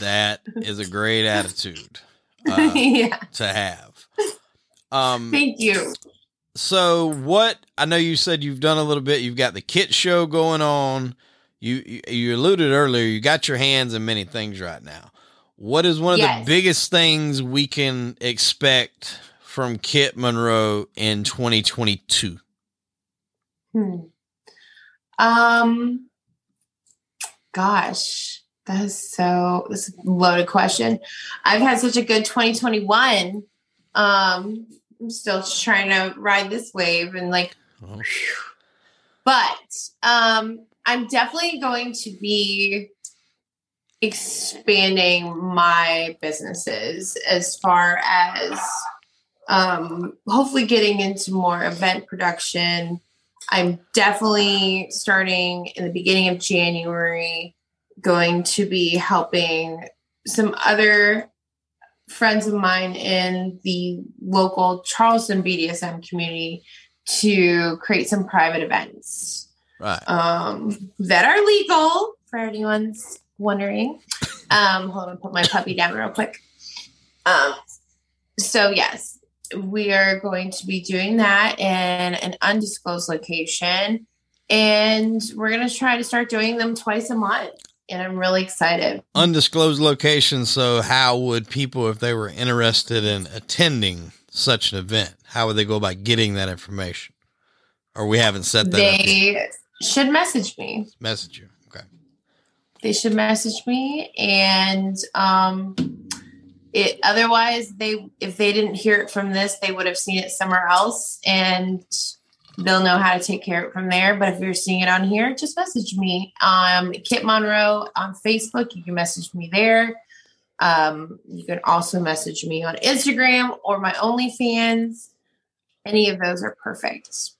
[SPEAKER 2] that is a great attitude uh, yeah. to have.
[SPEAKER 3] Um, Thank you.
[SPEAKER 2] So, what I know you said you've done a little bit. You've got the kit show going on. You you alluded earlier. You got your hands in many things right now. What is one of yes. the biggest things we can expect from Kit Monroe in 2022?
[SPEAKER 3] Hmm. Um, gosh, that is so, that's a loaded question. I've had such a good 2021. Um, I'm still trying to ride this wave and like, oh. but um, I'm definitely going to be expanding my businesses as far as um, hopefully getting into more event production. I'm definitely starting in the beginning of January, going to be helping some other friends of mine in the local Charleston BDSM community to create some private events
[SPEAKER 2] Right.
[SPEAKER 3] um, that are legal for anyone's wondering. Um, hold on, put my puppy down real quick. Um, so yes, we are going to be doing that in an undisclosed location, and we're going to try to start doing them twice a month. And I'm really excited.
[SPEAKER 2] Undisclosed location. So, how would people, if they were interested in attending such an event, how would they go about getting that information? Or we haven't set that up.
[SPEAKER 3] They should message me.
[SPEAKER 2] Message you. Okay.
[SPEAKER 3] they should message me and um it otherwise they if they didn't hear it from this they would have seen it somewhere else and they'll know how to take care of it from there. But if you're seeing it on here just message me um kit monroe on facebook. You can message me there. Um you can also message me on instagram or my onlyfans. Any of those are perfect.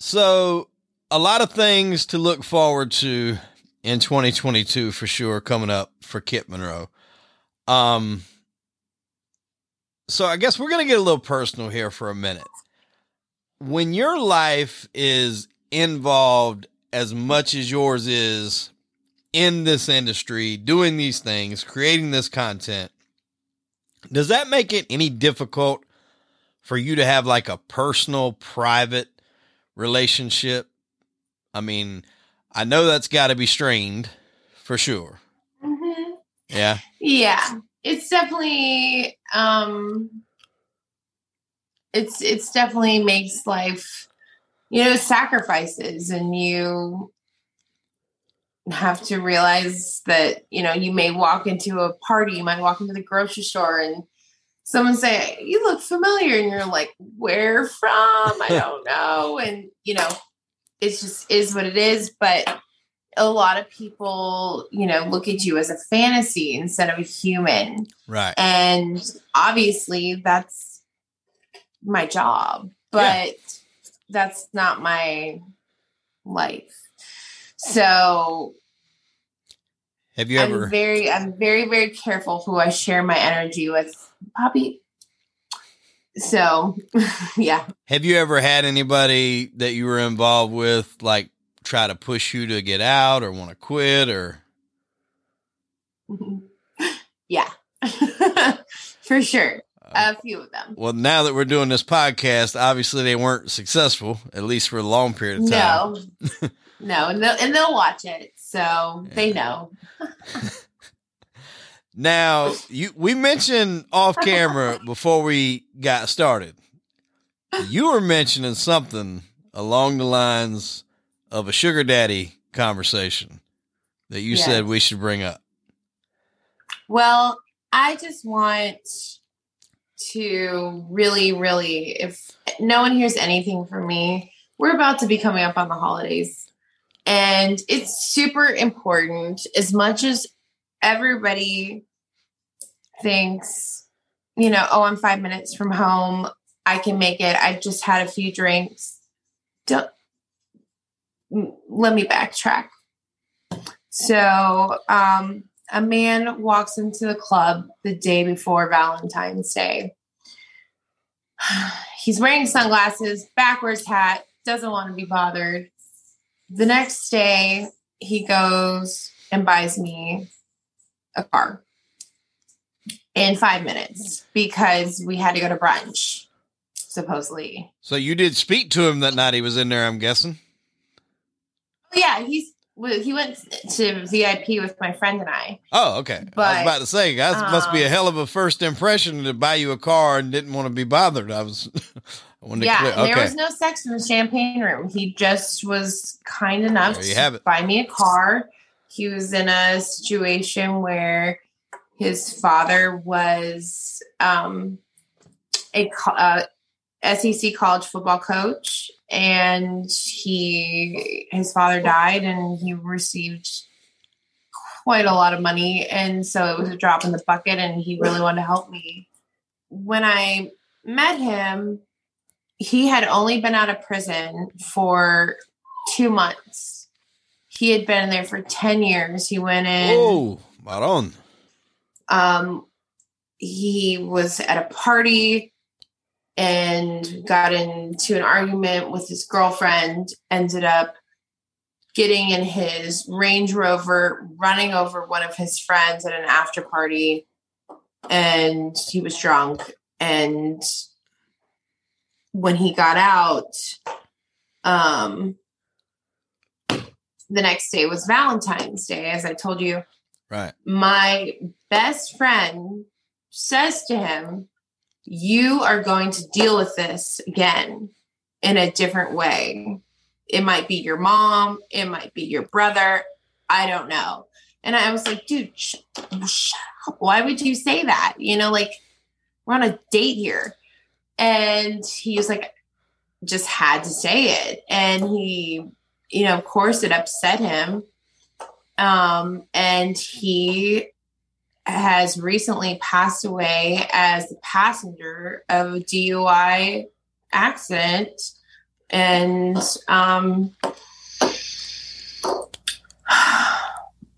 [SPEAKER 2] So, a lot of things to look forward to in 2022 for sure coming up for Kit Monroe. Um, so I guess we're going to get a little personal here for a minute. When your life is involved as much as yours is in this industry, doing these things, creating this content, does that make it any difficult for you to have like a personal, private relationship? I mean, I know that's got to be strained for sure.
[SPEAKER 3] mm-hmm.
[SPEAKER 2] Yeah.
[SPEAKER 3] yeah it's definitely um it's it's definitely makes life you know sacrifices and you have to realize that you know you may walk into a party you might walk into the grocery store and someone say you look familiar and you're like where from? I don't know and you know it's just is what it is but a lot of people, you know, look at you as a fantasy instead of a human.
[SPEAKER 2] Right.
[SPEAKER 3] And obviously that's my job, but that's not my life. So
[SPEAKER 2] Have you ever
[SPEAKER 3] I'm very, I'm very, very careful who I share my energy with. Poppy. So yeah.
[SPEAKER 2] have you ever had anybody that you were involved with like try to push you to get out or want to quit or
[SPEAKER 3] yeah. For sure.
[SPEAKER 2] uh,
[SPEAKER 3] A few of them.
[SPEAKER 2] well now that we're doing this podcast obviously they weren't successful at least for a long period of time
[SPEAKER 3] No, no, and they'll, and they'll watch it, so they know.
[SPEAKER 2] now you we mentioned off camera before we got started you were mentioning something along the lines of a sugar daddy conversation that you said we should bring up
[SPEAKER 3] Well, I just want to really, really, if no one hears anything from me, we're about to be coming up on the holidays, and it's super important. As much as everybody thinks, you know, oh, I'm five minutes from home, I can make it. I just had a few drinks. Don't let me backtrack. So, um, a man walks into the club the day before Valentine's Day. He's wearing sunglasses, backwards hat, doesn't want to be bothered. The next day, he goes and buys me a car in five minutes because we had to go to brunch, supposedly.
[SPEAKER 2] So you did speak to him that night he was in there, I'm guessing.
[SPEAKER 3] Yeah, he's well, he went to VIP with my friend and I.
[SPEAKER 2] Oh, okay. I was about to say, guys, must be a
[SPEAKER 3] um,
[SPEAKER 2] hell of a first impression to buy you a car and didn't want to be bothered. I was, I wanted
[SPEAKER 3] yeah,
[SPEAKER 2] clear.
[SPEAKER 3] there was no sex in the champagne room. He just was kind enough to buy me a car. He was in a situation where his father was um, a uh, SEC college football coach, and he his father died, and he received quite a lot of money. And so it was a drop in the bucket, and he really wanted to help me. When I met him, he had only been out of prison for two months. He had been there for 10 years. He went in.
[SPEAKER 2] oh Maron.
[SPEAKER 3] Um, he was at a party and got into an argument with his girlfriend, ended up getting in his Range Rover, running over one of his friends at an after party, and he was drunk. And when he got out, um, the next day was Valentine's Day, as I told you.
[SPEAKER 2] Right.
[SPEAKER 3] My best friend says to him, You are going to deal with this again in a different way. It might be your mom, it might be your brother. I don't know. And I was like, Dude, sh- shut up. Why would you say that? You know, like we're on a date here. And he was like, just had to say it. And he, you know, of course, it upset him. Um, and he has recently passed away as the passenger of a DUI accident. And um,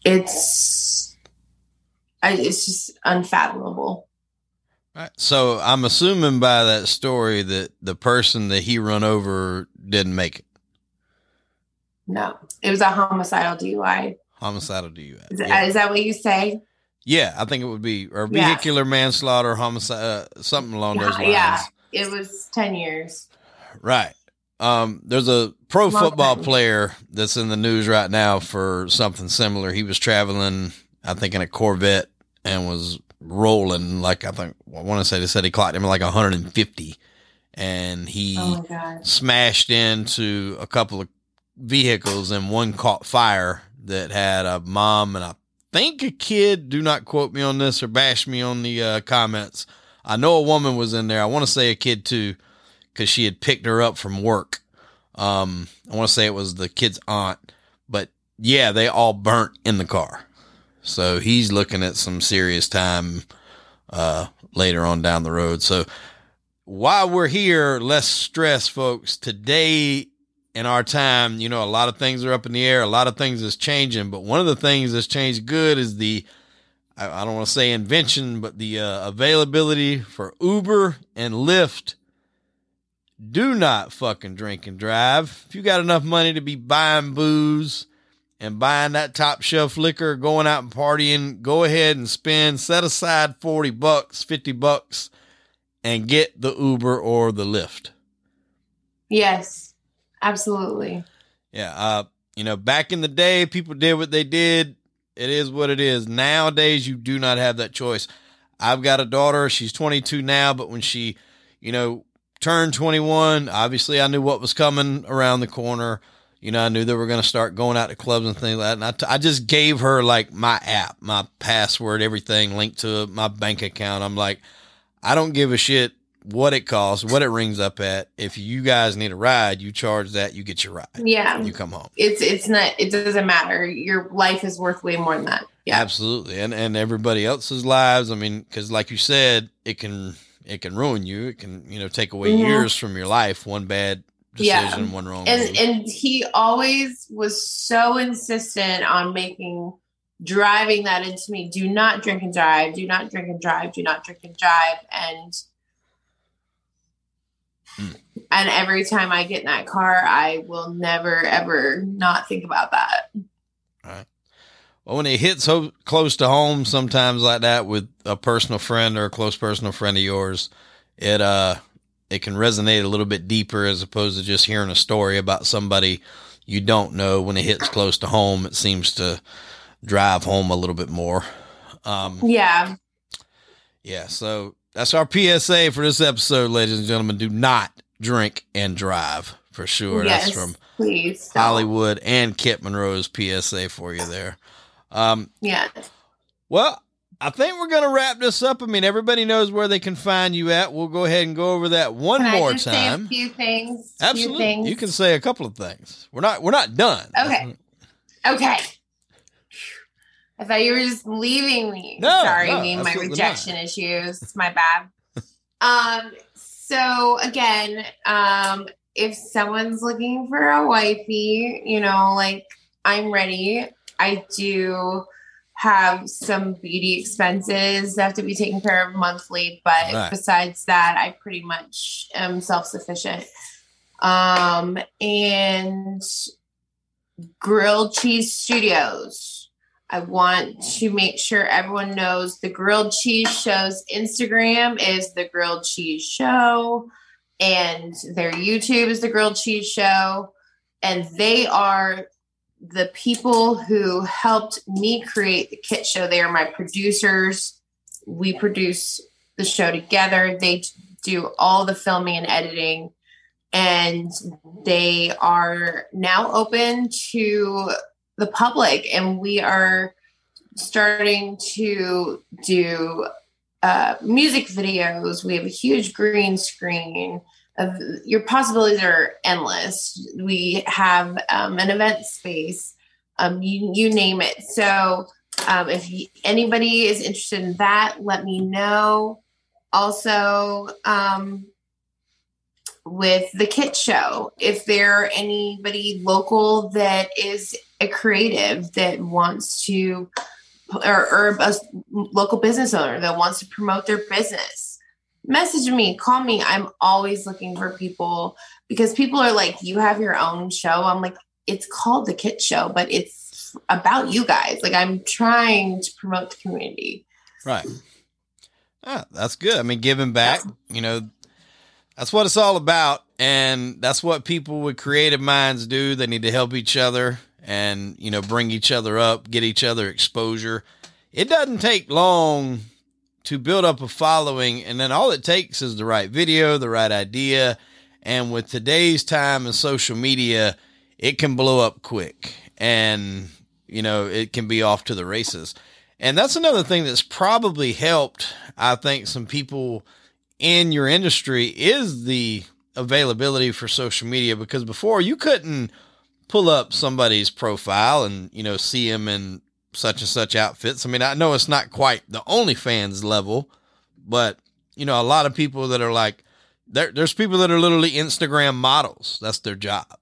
[SPEAKER 3] it's it's just unfathomable.
[SPEAKER 2] Right. So I'm assuming by that story that the person that he run over didn't make it.
[SPEAKER 3] No, it was a homicidal DUI.
[SPEAKER 2] Homicidal DUI.
[SPEAKER 3] Is,
[SPEAKER 2] Yeah.
[SPEAKER 3] is that what you say?
[SPEAKER 2] Yeah, I think it would be or vehicular manslaughter, homicide, uh, something along those lines.
[SPEAKER 3] Yeah, it was 10 years.
[SPEAKER 2] Right. Um, there's a pro
[SPEAKER 3] Long
[SPEAKER 2] football
[SPEAKER 3] time.
[SPEAKER 2] player that's in the news right now for something similar. He was traveling, I think, in a Corvette and was rolling like I think I want to say they said he clocked him like 150, and he
[SPEAKER 3] Oh
[SPEAKER 2] smashed into a couple of vehicles and one caught fire that had a mom and I think a kid. Do not quote me on this or bash me on the uh, comments. I know a woman was in there. I want to say a kid too, because she had picked her up from work. Um, I want to say it was the kid's aunt, but yeah, they all burnt in the car. So he's looking at some serious time uh, later on down the road. So while we're here, less stress, folks. Today in our time, you know, a lot of things are up in the air. A lot of things is changing, but one of the things that's changed good is the I, I don't want to say invention, but the uh, availability for Uber and Lyft. Do not fucking drink and drive. If you got enough money to be buying booze and buying that top shelf liquor, going out and partying, go ahead and spend, set aside 40 bucks, 50 bucks, and get the Uber or the Lyft.
[SPEAKER 3] Yes, absolutely.
[SPEAKER 2] Yeah. Uh, you know, back in the day, people did what they did. It is what it is. Nowadays, you do not have that choice. I've got a daughter. She's 22 now, but when she, you know, turned 21, obviously I knew what was coming around the corner. You know, I knew they were going to start going out to clubs and things like that. And I, t- I just gave her like my app, my password, everything linked to my bank account. I'm like, I don't give a shit what it costs, what it rings up at. If you guys need a ride, you charge that, you get your ride.
[SPEAKER 3] Yeah.
[SPEAKER 2] You come home.
[SPEAKER 3] It's it's not it doesn't matter. Your life is worth way more than that. Yeah.
[SPEAKER 2] Absolutely, and and everybody else's lives. I mean, because like you said, it can it can ruin you. It can you know take away
[SPEAKER 3] Mhm.
[SPEAKER 2] years from your life. One bad
[SPEAKER 3] Yeah.
[SPEAKER 2] decision, one wrong.
[SPEAKER 3] And
[SPEAKER 2] move.
[SPEAKER 3] and he always was so insistent on making driving that into me. Do not drink and drive. Do not drink and drive. Do not drink and drive. And
[SPEAKER 2] Hmm.
[SPEAKER 3] and every time I get in that car, I will never ever not think about that.
[SPEAKER 2] well, when it hits so close to home, sometimes like that with a personal friend or a close personal friend of yours, it uh it can resonate a little bit deeper as opposed to just hearing a story about somebody you don't know. When it hits close to home, it seems to drive home a little bit more. Um,
[SPEAKER 3] Yeah.
[SPEAKER 2] Yeah, so that's our PSA for this episode, ladies and gentlemen. Do not drink and drive for sure.
[SPEAKER 3] yes.
[SPEAKER 2] That's from
[SPEAKER 3] please.
[SPEAKER 2] Hollywood and Kit Monroe's PSA for you there. Um,
[SPEAKER 3] Yeah.
[SPEAKER 2] well, I think we're going to wrap this up. I mean, everybody knows where they can find you at. We'll go ahead and go over that one
[SPEAKER 3] Can
[SPEAKER 2] more
[SPEAKER 3] I just say a
[SPEAKER 2] time.
[SPEAKER 3] few things? Few
[SPEAKER 2] Absolutely,
[SPEAKER 3] things?
[SPEAKER 2] you can say a couple of things. We're not we're not done.
[SPEAKER 3] Okay. Okay. I thought you were just leaving me.
[SPEAKER 2] No,
[SPEAKER 3] Sorry,
[SPEAKER 2] no,
[SPEAKER 3] me my rejection issues. It's my bad. um, so again, um, if someone's looking for a wifey, you know, like I'm ready. I do have some beauty expenses that have to be taken care of monthly, but
[SPEAKER 2] Right.
[SPEAKER 3] besides that, I pretty much am self-sufficient. Um, and Grilled Cheese Studios. I want to make sure everyone knows the Grilled Cheese Show's Instagram is the Grilled Cheese Show, and their YouTube is the Grilled Cheese Show. And they are the people who helped me create the Kit Show. They are my producers. We produce the show together. They do all the filming and editing and they are now open to the public and we are starting to do uh, music videos. We have a huge green screen of your possibilities are endless. We have um, an event space um, you, you name it. So um, if anybody is interested in that let me know. Also um, with the kit show if there anybody local that is a creative that wants to or, or a local business owner that wants to promote their business message me call me i'm always looking for people because people are like you have your own show i'm like it's called the kit show but it's about you guys like i'm trying to promote the community
[SPEAKER 2] Right. Ah, that's good. I mean, giving back, you know, that's what it's all about. And that's what people with creative minds do. They need to help each other and, you know, bring each other up, get each other exposure. It doesn't take long to build up a following. And then all it takes is the right video, the right idea. And with today's time and social media, it can blow up quick and, you know, it can be off to the races. And that's another thing that's probably helped, I think, some people in your industry is the availability for social media because before you couldn't pull up somebody's profile and, you know, see them in such and such outfits. I mean, I know it's not quite the OnlyFans level, but, you know, a lot of people that are like, there, there's people that are literally Instagram models. That's their job.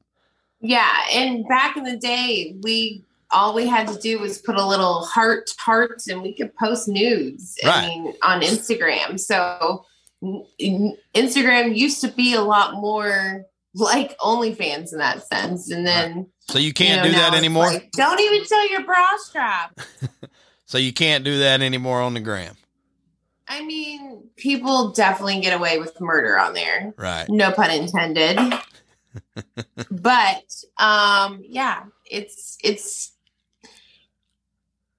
[SPEAKER 3] Yeah, and back in the day, we all we had to do was put a little heart hearts, and we could post nudes.
[SPEAKER 2] Right.
[SPEAKER 3] I mean, on Instagram. So Instagram used to be a lot more like OnlyFans in that sense, and then
[SPEAKER 2] So you
[SPEAKER 3] you
[SPEAKER 2] can't
[SPEAKER 3] know,
[SPEAKER 2] do that anymore.
[SPEAKER 3] like, Don't even show your bra strap.
[SPEAKER 2] so you can't do that anymore on the gram.
[SPEAKER 3] I mean, people definitely get away with murder on there.
[SPEAKER 2] Right.
[SPEAKER 3] no pun intended but um yeah it's it's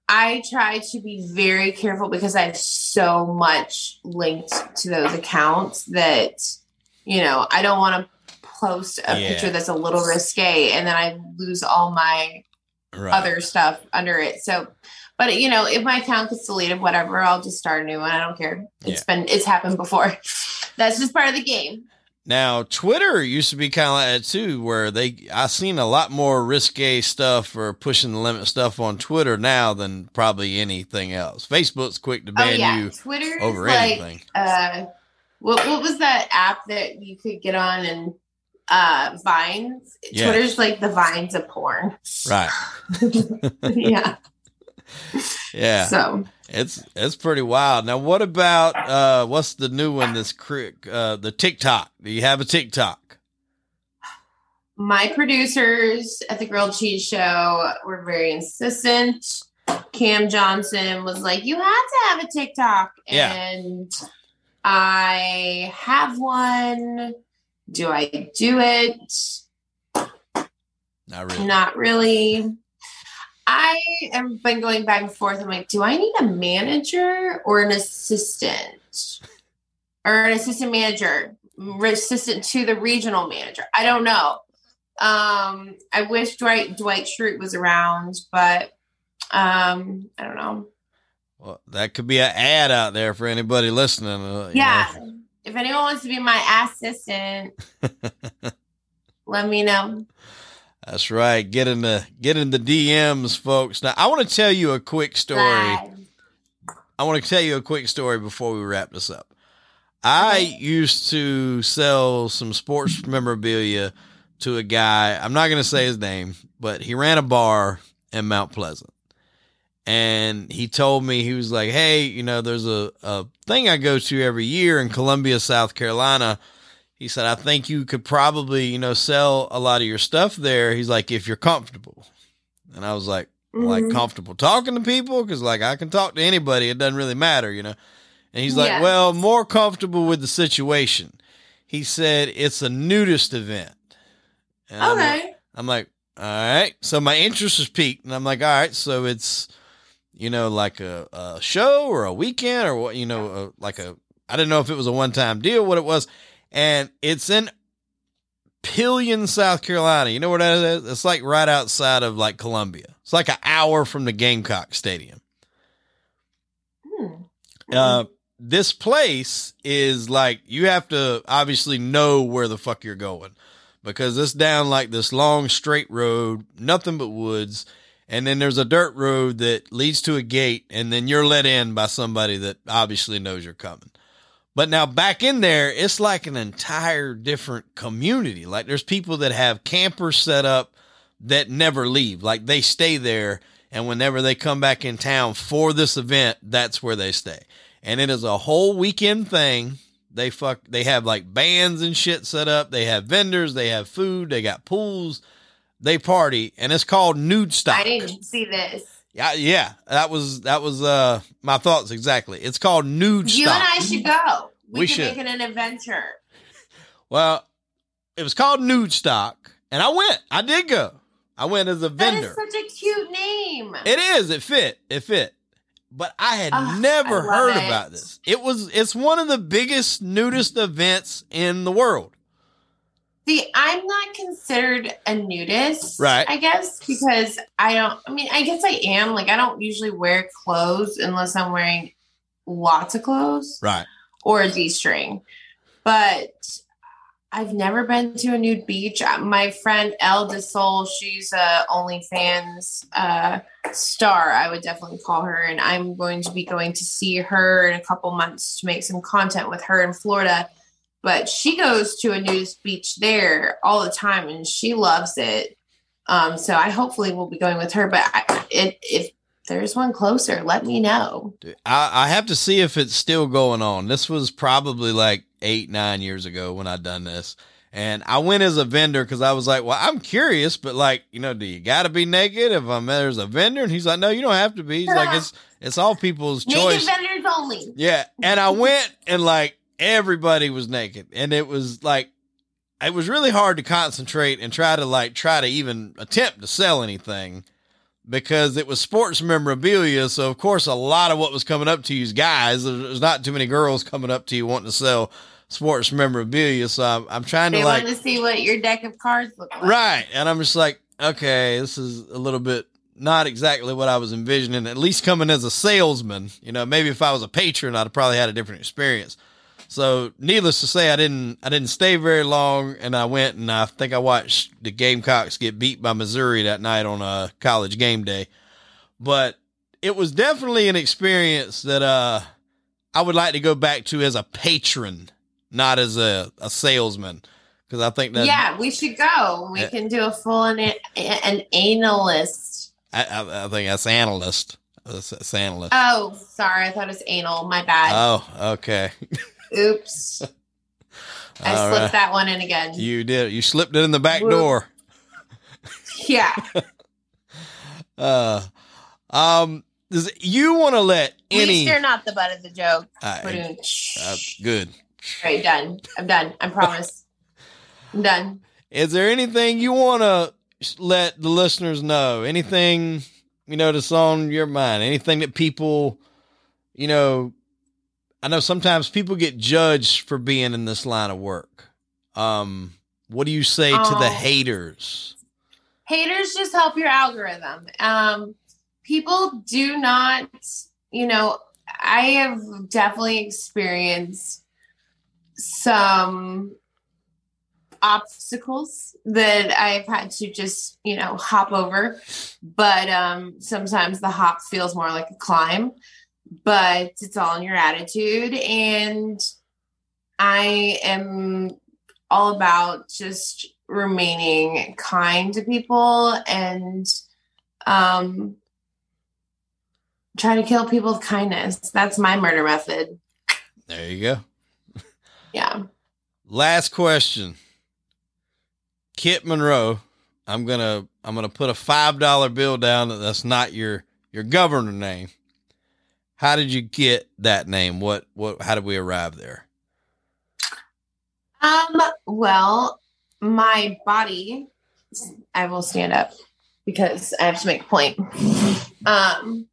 [SPEAKER 3] i try to be very careful because i have so much linked to those accounts that you know i don't want to post a
[SPEAKER 2] Yeah.
[SPEAKER 3] picture that's a little risque and then i lose all my
[SPEAKER 2] Right.
[SPEAKER 3] other stuff under it so but you know if my account gets deleted whatever i'll just start a new one i don't care It's been it's happened before that's just part of the game
[SPEAKER 2] Now, Twitter used to be kind of like that too, where they I seen a lot more risque stuff or pushing the limit stuff on Twitter now than probably anything else. Facebook's quick to
[SPEAKER 3] Oh
[SPEAKER 2] ban
[SPEAKER 3] yeah,
[SPEAKER 2] you
[SPEAKER 3] Twitter
[SPEAKER 2] over
[SPEAKER 3] like
[SPEAKER 2] anything.
[SPEAKER 3] uh, what what was that app that you could get on and uh Vines? Twitter's like the Vines of porn.
[SPEAKER 2] Right.
[SPEAKER 3] yeah.
[SPEAKER 2] Yeah.
[SPEAKER 3] So
[SPEAKER 2] It's it's pretty wild. Now, what about uh what's the new one This cri- uh the TikTok? Do you have a TikTok?
[SPEAKER 3] my producers at the Grilled Cheese Show were very insistent. Cam Johnson was like, "You have to have a TikTok,"
[SPEAKER 2] Yeah.
[SPEAKER 3] and I have one. Do I do it?
[SPEAKER 2] Not really.
[SPEAKER 3] Not really. I have been going back and forth. I'm like, do I need a manager or an assistant? Or an assistant manager, assistant to the regional manager. I don't know. Um, I wish Dwight Dwight Schrute was around, but um, I don't know.
[SPEAKER 2] Well, that could be an ad out there for anybody listening. Uh,
[SPEAKER 3] Yeah.
[SPEAKER 2] know.
[SPEAKER 3] If anyone wants to be my assistant, let me know.
[SPEAKER 2] That's right. Get in the get in the DMs, folks. Now I want to tell you a quick story.
[SPEAKER 3] Bye.
[SPEAKER 2] I want to tell you a quick story before we wrap this up. I used to sell some sports memorabilia to a guy. I'm not going to say his name, but he ran a bar in Mount Pleasant. And he told me, he was like, Hey, you know, there's a, a thing I go to every year in Columbia, South Carolina. He said, I think you could probably, you know, sell a lot of your stuff there. He's like, if you're comfortable. And I was like, like
[SPEAKER 3] Mhm.
[SPEAKER 2] comfortable talking to people because like I can talk to anybody. It doesn't really matter, you know. And he's like,
[SPEAKER 3] Yeah.
[SPEAKER 2] well, more comfortable with the situation. He said it's a nudist event. And I'm like-
[SPEAKER 3] okay.
[SPEAKER 2] I'm like, all right. So my interest was peaked, and I'm like, all right. So it's, you know, like a, a show or a weekend or what, you know, a, like a. I didn't know if it was a one time deal, what it was, and it's in Pelion, South Carolina. You know where that is? It's like right outside of like Columbia. It's like an hour from the Gamecock Stadium.
[SPEAKER 3] Hmm.
[SPEAKER 2] Uh, this place is like you have to obviously know where the fuck you're going because it's down like this long straight road, nothing but woods, and then there's a dirt road that leads to a gate, and then you're let in by somebody that obviously knows you're coming. But now back in there, it's like an entire different community. Like there's people that have campers set up that never leave. Like they stay there and whenever they come back in town for this event, that's where they stay. And it is a whole weekend thing. They fuck they have like bands and shit set up. They have vendors, they have food, they got pools. They party and it's called Nude Stock.
[SPEAKER 3] I didn't see this.
[SPEAKER 2] Yeah, yeah. That was that was uh my thoughts exactly. It's called Nude
[SPEAKER 3] You
[SPEAKER 2] Stock.
[SPEAKER 3] and I should go. We,
[SPEAKER 2] We
[SPEAKER 3] should make it an adventure.
[SPEAKER 2] Well, it was called Nude Stock, and I went. I did go. I went as a
[SPEAKER 3] That
[SPEAKER 2] vendor.
[SPEAKER 3] is such a cute name.
[SPEAKER 2] It is. It fit. It fit. But I had
[SPEAKER 3] Ah,
[SPEAKER 2] never
[SPEAKER 3] I
[SPEAKER 2] heard
[SPEAKER 3] it.
[SPEAKER 2] about this. It was. It's one of the biggest nudist events in the world.
[SPEAKER 3] See, I'm not considered a nudist,
[SPEAKER 2] Right.
[SPEAKER 3] I guess, because I don't. I mean, I guess I am. Like, I don't usually wear clothes unless I'm wearing lots of clothes
[SPEAKER 2] Right.
[SPEAKER 3] or a g-string. But I've never been to a nude beach. Uh, My friend Elle DeSol, she's a OnlyFans uh, star. I would definitely call her, and I'm going to be going to see her in a couple months to make some content with her in Florida. But she goes to a nudist beach there all the time, and she loves it. Um, so I hopefully will be going with her. But I, it, if there's one closer, let me know.
[SPEAKER 2] Dude, I, I have to see if it's still going on. This was probably like eight, nine years ago when I done this. And I went as a vendor because I was like, well, I'm curious, but like, you know, do you got to be naked if I'm there's a vendor? And he's like, no, you don't have to be. He's like, it's it's all people's
[SPEAKER 3] Naked
[SPEAKER 2] choice.
[SPEAKER 3] vendors only.
[SPEAKER 2] Yeah, and I went and like everybody was naked, and it was like it was really hard to concentrate and try to like try to even attempt to sell anything because it was sports memorabilia. So of course, a lot of what was coming up to you is guys. There's not too many girls coming up to you wanting to sell sports memorabilia. So I'm, I'm trying
[SPEAKER 3] They
[SPEAKER 2] to like
[SPEAKER 3] to see what your deck of cards look like.
[SPEAKER 2] Right. And I'm just like, okay, this is a little bit not exactly what I was envisioning, at least coming as a salesman. You know, maybe if I was a patron, I'd probably had a different experience. So needless to say, I didn't I didn't stay very long and I went and I think I watched the Gamecocks get beat by Missouri that night on a college game day. But it was definitely an experience that uh I would like to go back to as a patron, not as a, a salesman. Because I think that
[SPEAKER 3] yeah, we should go. We
[SPEAKER 2] Yeah.
[SPEAKER 3] can do a full an, an analyst.
[SPEAKER 2] I, I, I think that's analyst. That's, that's analyst.
[SPEAKER 3] Oh, sorry. I thought it was anal. My bad.
[SPEAKER 2] oh, okay.
[SPEAKER 3] Oops. I
[SPEAKER 2] All
[SPEAKER 3] slipped
[SPEAKER 2] right.
[SPEAKER 3] that one in again.
[SPEAKER 2] You did. You slipped it in the back
[SPEAKER 3] Whoop.
[SPEAKER 2] door.
[SPEAKER 3] yeah.
[SPEAKER 2] Uh, um, does you want to let
[SPEAKER 3] At least
[SPEAKER 2] any?
[SPEAKER 3] you're not the butt of the joke. Ba-doom.
[SPEAKER 2] uh, good.
[SPEAKER 3] All right, done. I'm done. I promise. I'm done.
[SPEAKER 2] Is there anything you want to let the listeners know? Anything you know that's on your mind? Anything that people, you know, I know sometimes people get judged for being in this line of work. Um, what do you say to the
[SPEAKER 3] Oh.
[SPEAKER 2] haters?
[SPEAKER 3] haters just help your algorithm. Um, people do not, you know, I have definitely experienced some obstacles that I've had to just, you know, hop over. But um, sometimes the hop feels more like a climb, but it's all in your attitude. And I am all about just remaining kind to people and um, try to kill people with kindness. That's my murder method.
[SPEAKER 2] There you go.
[SPEAKER 3] Yeah.
[SPEAKER 2] Last question. Kit Monroe, I'm gonna I'm gonna put a five dollar bill down that that's not your your governor name. How did you get that name? What what how did we arrive there?
[SPEAKER 3] Um, well, my body I will stand up because I have to make a point. Um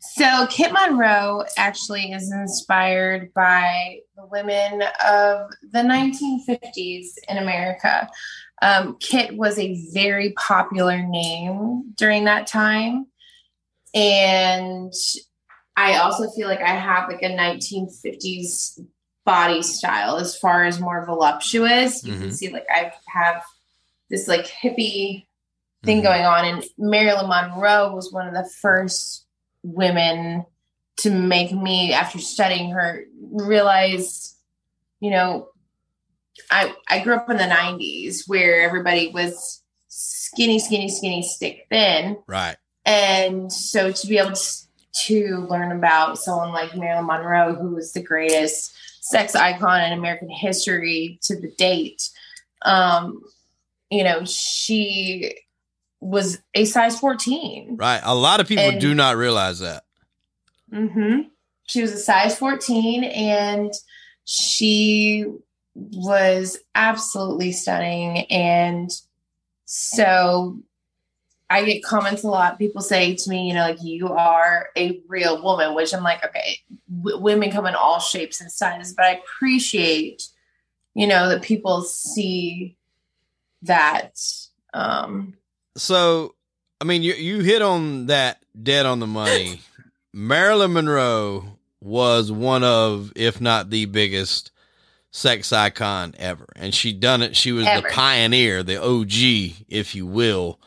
[SPEAKER 3] so Kit Monroe actually is inspired by the women of the 1950s in America. Um, Kit was a very popular name during that time. And I also feel like I have like a 1950s body style as far as more voluptuous. You mm-hmm. can see like I have this like hippie thing mm-hmm. going on. And Marilyn Monroe was one of the first women to make me, after studying her, realize, you know, I I grew up in the '90s where everybody was skinny, skinny, skinny, stick thin,
[SPEAKER 2] right?
[SPEAKER 3] And so to be able to, to learn about someone like Marilyn Monroe, who was the greatest sex icon in American history to the date, um, you know, she was a size 14.
[SPEAKER 2] Right. A lot of people and, do not realize that.
[SPEAKER 3] Mm-hmm. She was a size 14 and she was absolutely stunning. And so I get comments a lot. People say to me, you know, like you are a real woman, which I'm like, okay, w- women come in all shapes and sizes, but I appreciate, you know, that people see that um
[SPEAKER 2] so I mean, you you hit on that dead on the money. Marilyn Monroe was one of, if not the biggest, sex icon ever, and she done it. She was ever. the pioneer, the OG, if you will,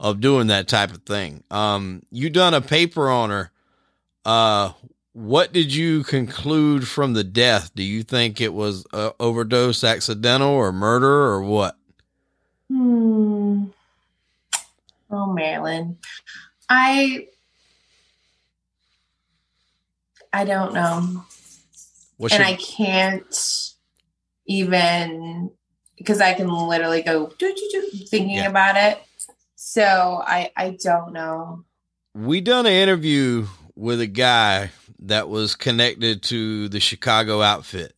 [SPEAKER 2] of doing that type of thing. Um, you done a paper on her. Uh, what did you conclude from the death? Do you think it was a overdose, accidental, or murder, or what?
[SPEAKER 3] Hmm. Oh, Marilyn. I I don't know. What's and your- I can't even because I can literally go thinking yeah. about it. So I I don't know.
[SPEAKER 2] We done an interview with a guy that was connected to the Chicago outfit.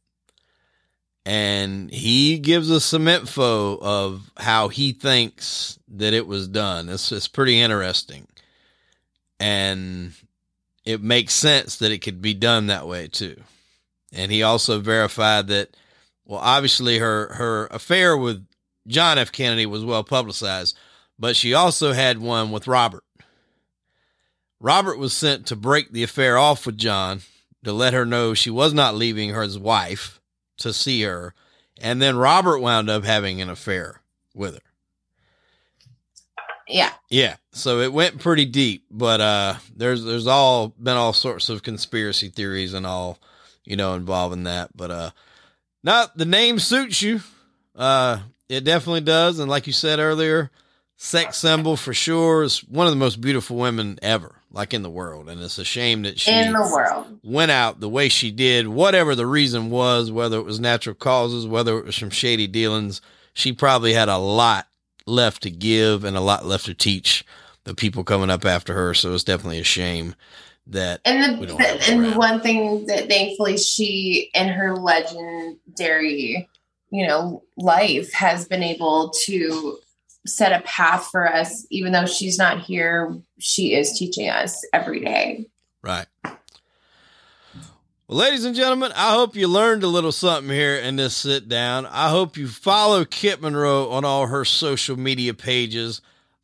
[SPEAKER 2] And he gives us some info of how he thinks that it was done. It's, it's pretty interesting. And it makes sense that it could be done that way too. And he also verified that, well, obviously her, her affair with John F. Kennedy was well publicized, but she also had one with Robert. Robert was sent to break the affair off with John to let her know she was not leaving her wife to see her. And then Robert wound up having an affair with her.
[SPEAKER 3] Yeah.
[SPEAKER 2] Yeah. So it went pretty deep, but uh there's there's all been all sorts of conspiracy theories and all, you know, involving that. But uh not the name suits you. Uh it definitely does. And like you said earlier, sex symbol for sure is one of the most beautiful women ever, like in the world. And it's a shame that she
[SPEAKER 3] in the world
[SPEAKER 2] went out the way she did, whatever the reason was, whether it was natural causes, whether it was from shady dealings. She probably had a lot left to give and a lot left to teach the people coming up after her. So it's definitely a shame that
[SPEAKER 3] and the, and one thing that thankfully she and her legendary you know life has been able to set a path for us even though she's not here she is teaching us every day
[SPEAKER 2] right well, ladies and gentlemen, I hope you learned a little something here in this sit down. I hope you follow Kit Monroe on all her social media pages.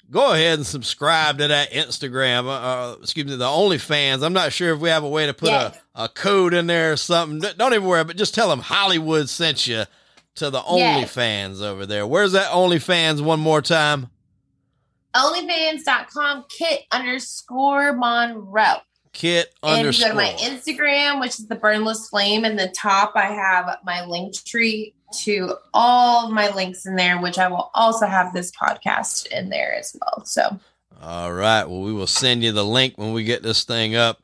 [SPEAKER 2] Go ahead and subscribe to that Instagram, uh, uh excuse me, the OnlyFans. I'm not sure if we have a way to put a, a code in there or something. Don't even worry, but just tell them Hollywood sent you to the
[SPEAKER 3] Yes.
[SPEAKER 2] OnlyFans over there. Where's that OnlyFans one more time?
[SPEAKER 3] Onlyfans.com kit underscore Monroe.
[SPEAKER 2] Kit
[SPEAKER 3] And if you go to my Instagram, which is the Burnless Flame, in the top, I have my link tree to all my links in there, which I will also have this podcast in there as well. So,
[SPEAKER 2] All right. Well, we will send you the link when we get this thing up.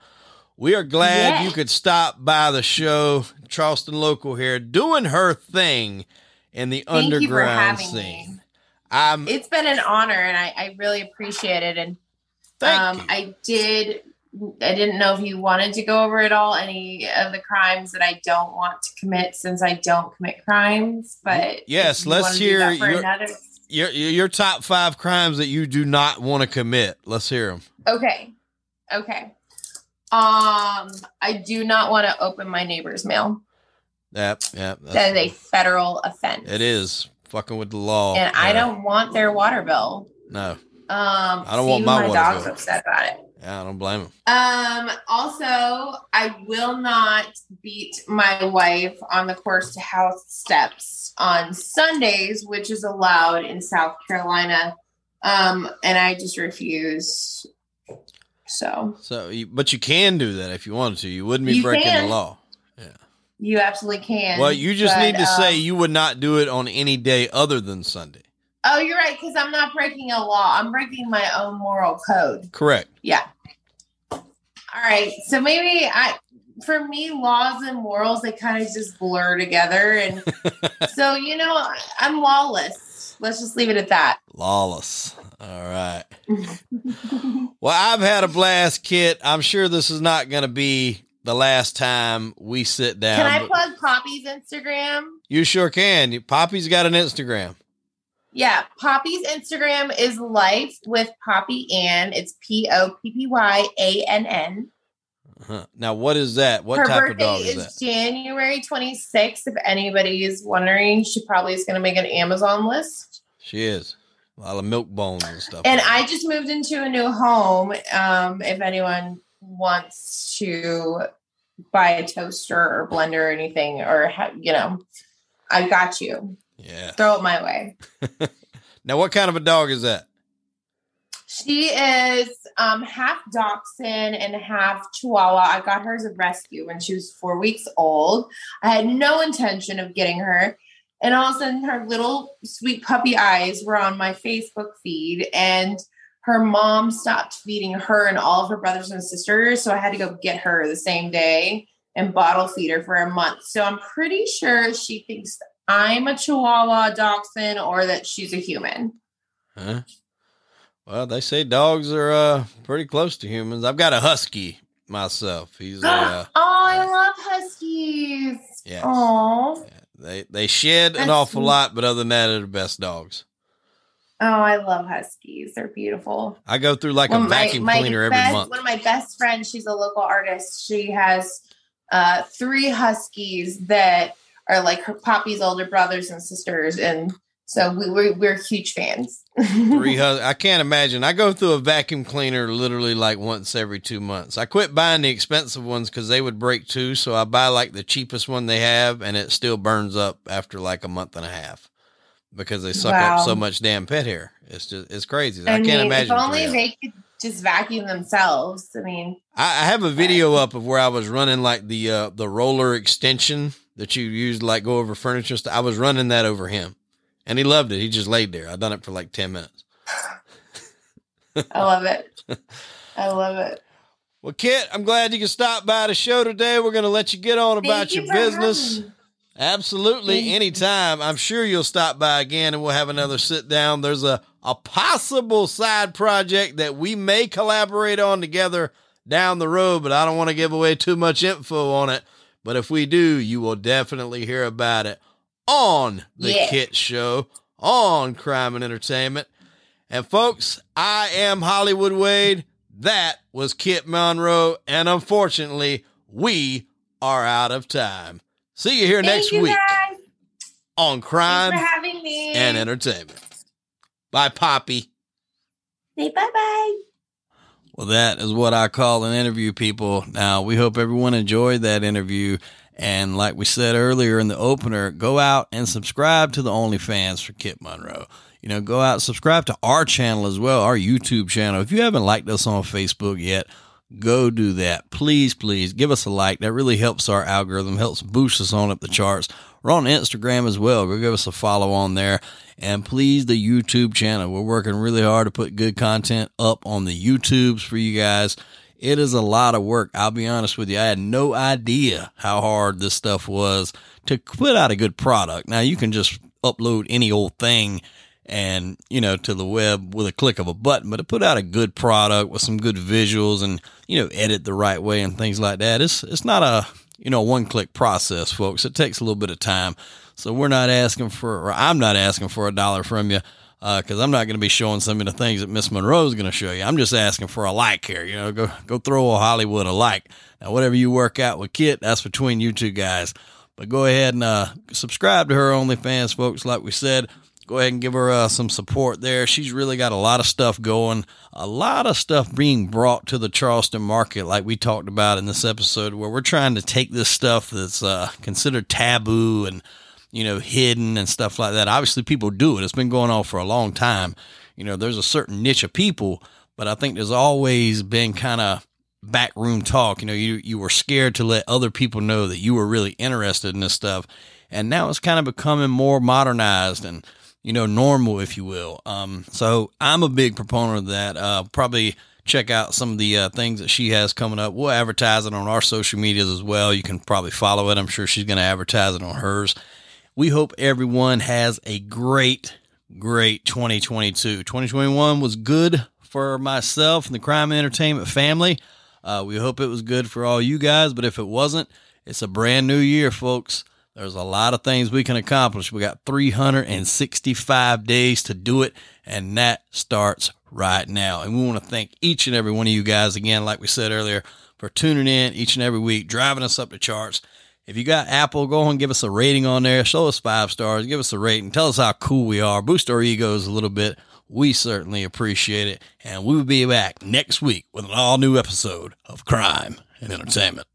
[SPEAKER 2] We are glad
[SPEAKER 3] Yeah.
[SPEAKER 2] you could stop by the show, Charleston Local here, doing her thing in the
[SPEAKER 3] thank
[SPEAKER 2] underground scene.
[SPEAKER 3] me.
[SPEAKER 2] I'm
[SPEAKER 3] It's been an honor, and I, I really appreciate it. And um. I did. I didn't know if you wanted to go over it all, any of the crimes that I don't want to commit, since I don't commit crimes. But
[SPEAKER 2] Yes, let's hear your-
[SPEAKER 3] another.
[SPEAKER 2] your your top five crimes that you do not want to commit. Let's hear them.
[SPEAKER 3] Okay. Okay. Um, I do not want to open my neighbor's mail.
[SPEAKER 2] Yep, yep.
[SPEAKER 3] That is a federal offense.
[SPEAKER 2] it is fucking with the law.
[SPEAKER 3] And I don't want their water bill.
[SPEAKER 2] No,
[SPEAKER 3] Um,
[SPEAKER 2] I don't want my water
[SPEAKER 3] dog's
[SPEAKER 2] bill.
[SPEAKER 3] upset about it.
[SPEAKER 2] yeah, I don't blame him.
[SPEAKER 3] Um, also, I will not beat my wife on the course to house steps on Sundays, which is allowed in South Carolina. Um, and I just refuse. So
[SPEAKER 2] So, you, but you can do that if you wanted to. You wouldn't be
[SPEAKER 3] You
[SPEAKER 2] breaking
[SPEAKER 3] can.
[SPEAKER 2] the law.
[SPEAKER 3] Yeah, you absolutely can.
[SPEAKER 2] Well, you just
[SPEAKER 3] but,
[SPEAKER 2] need to say
[SPEAKER 3] um,
[SPEAKER 2] you would not do it on any day other than Sunday.
[SPEAKER 3] Oh, you're right, because I'm not breaking a law. I'm breaking my own moral code.
[SPEAKER 2] Correct.
[SPEAKER 3] Yeah. All right. So maybe I for me, laws and morals they kind of just blur together. And so, you know, I'm lawless. Let's just leave it at that.
[SPEAKER 2] Lawless. All right. Well, I've had a blast, Kit. I'm sure this is not going to be the last time we sit down.
[SPEAKER 3] Can I plug Poppy's Instagram?
[SPEAKER 2] you sure can. Poppy's got an Instagram.
[SPEAKER 3] Yeah, Poppy's Instagram is life with Poppy Ann. It's P O P P Y A N N.
[SPEAKER 2] Uh-huh. Now, what is that? What
[SPEAKER 3] Her
[SPEAKER 2] type of dog
[SPEAKER 3] is,
[SPEAKER 2] is that?
[SPEAKER 3] January 26th. If anybody is wondering, she probably is going to make an Amazon list.
[SPEAKER 2] She is. A lot of milk bones and stuff.
[SPEAKER 3] And
[SPEAKER 2] like.
[SPEAKER 3] I just moved into a new home. Um, if anyone wants to buy a toaster or blender or anything, or ha- you know, I got you.
[SPEAKER 2] Yeah.
[SPEAKER 3] Throw it my way.
[SPEAKER 2] Now, what kind of a dog is that?
[SPEAKER 3] She is um, half Dachshund and half Chihuahua. I got her as a rescue when she was four weeks old. I had no intention of getting her. And all of a sudden, her little sweet puppy eyes were on my Facebook feed, and her mom stopped feeding her and all of her brothers and sisters. So I had to go get her the same day and bottle feed her for a month. So I'm pretty sure she thinks I'm a Chihuahua Dachshund or that she's a human.
[SPEAKER 2] Huh? Well, they say dogs are uh, pretty close to humans. I've got a husky myself. He's a, uh,
[SPEAKER 3] oh, I love huskies.
[SPEAKER 2] yeah. They they shed an awful lot, but other than that, they're the best dogs.
[SPEAKER 3] oh, I love huskies. They're beautiful.
[SPEAKER 2] I go through like
[SPEAKER 3] Well,
[SPEAKER 2] a vacuum cleaner every month.
[SPEAKER 3] One of my best friends, she's a local artist. She has uh, three huskies that are like her Poppy's older brothers and sisters, and so we, we're we're huge fans.
[SPEAKER 2] Three hus- I can't imagine. I go through a vacuum cleaner literally like once every two months. I quit buying the expensive ones because they would break too. So I buy like the cheapest one they have, and it still burns up after like a month and a half because they suck
[SPEAKER 3] Wow.
[SPEAKER 2] up so much damn pet hair. It's just it's crazy. I,
[SPEAKER 3] I,
[SPEAKER 2] can't imagine.
[SPEAKER 3] If only they could just vacuum themselves. I mean,
[SPEAKER 2] I, I have a video up of where I was running like the uh, the roller extension that you use like go over furniture. stuff. I was running that over him, and he loved it. He just laid there. I done it for like ten minutes.
[SPEAKER 3] I love it. I love it.
[SPEAKER 2] Well, Kit, I'm glad you can stop by the show today. We're going to let you get on about
[SPEAKER 3] you
[SPEAKER 2] your business.
[SPEAKER 3] having.
[SPEAKER 2] Absolutely,
[SPEAKER 3] Thank you.
[SPEAKER 2] anytime. I'm sure you'll stop by again and we'll have another sit down. There's a, a possible side project that we may collaborate on together down the road, but I don't want to give away too much info on it. But if we do, you will definitely hear about it on the
[SPEAKER 3] Yeah.
[SPEAKER 2] Kit Show on Crime and Entertainment. And folks, I am Hollywood Wade. That was Kit Monroe. And unfortunately, we are out of time. See you here
[SPEAKER 3] Thank
[SPEAKER 2] next
[SPEAKER 3] you
[SPEAKER 2] week
[SPEAKER 3] guys.
[SPEAKER 2] on Crime
[SPEAKER 3] for having me.
[SPEAKER 2] and Entertainment. Bye, Poppy.
[SPEAKER 3] Say bye bye.
[SPEAKER 2] Well, that is what I call an interview, people. Now, we hope everyone enjoyed that interview. And like we said earlier in the opener, go out and subscribe to the OnlyFans for Kit Monroe. You know, go out and subscribe to our channel as well, our YouTube channel. If you haven't liked us on Facebook yet, go do that. Please, please give us a like. That really helps our algorithm, helps boost us on up the charts. We're on Instagram as well. Go give us a follow on there. And please, the YouTube channel. We're working really hard to put good content up on the YouTubes for you guys. It is a lot of work. I'll be honest with you. I had no idea how hard this stuff was to put out a good product. Now you can just upload any old thing and, you know, to the web with a click of a button, but to put out a good product with some good visuals and, you know, edit the right way and things like that, it's, it's not a, you know, one click process, folks. It takes a little bit of time. So we're not asking for, or I'm not asking for a dollar from you because uh, I'm not going to be showing some of the things that Miss Monroe is going to show you. I'm just asking for a like here. You know, go go throw a Hollywood a like. Now, whatever you work out with Kit, that's between you two guys. But go ahead and uh, subscribe to her OnlyFans, folks. Like we said, go ahead and give her uh, some support there. She's really got a lot of stuff going, a lot of stuff being brought to the Charleston market, like we talked about in this episode, where we're trying to take this stuff that's uh, considered taboo and you know hidden and stuff like that. Obviously, people do it. It's been going on for a long time. You know, there's a certain niche of people, but I think there's always been kind of backroom talk. You know, you you were scared to let other people know that you were really interested in this stuff, and now it's kind of becoming more modernized and you know, normal, if you will. Um, so I'm a big proponent of that. Uh, probably check out some of the uh, things that she has coming up. We'll advertise it on our social medias as well. You can probably follow it. I'm sure she's going to advertise it on hers. We hope everyone has a great, great 2022. 2021 was good for myself and the crime and entertainment family. Uh, we hope it was good for all you guys, but if it wasn't, it's a brand new year, folks. There's a lot of things we can accomplish. We got 365 days to do it, and that starts right now. And we want to thank each and every one of you guys again, like we said earlier, for tuning in each and every week, driving us up the charts. If you got Apple, go and give us a rating on there. Show us five stars. Give us a rating. Tell us how cool we are. Boost our egos a little bit. We certainly appreciate it. And we'll be back next week with an all new episode of Crime and Entertainment.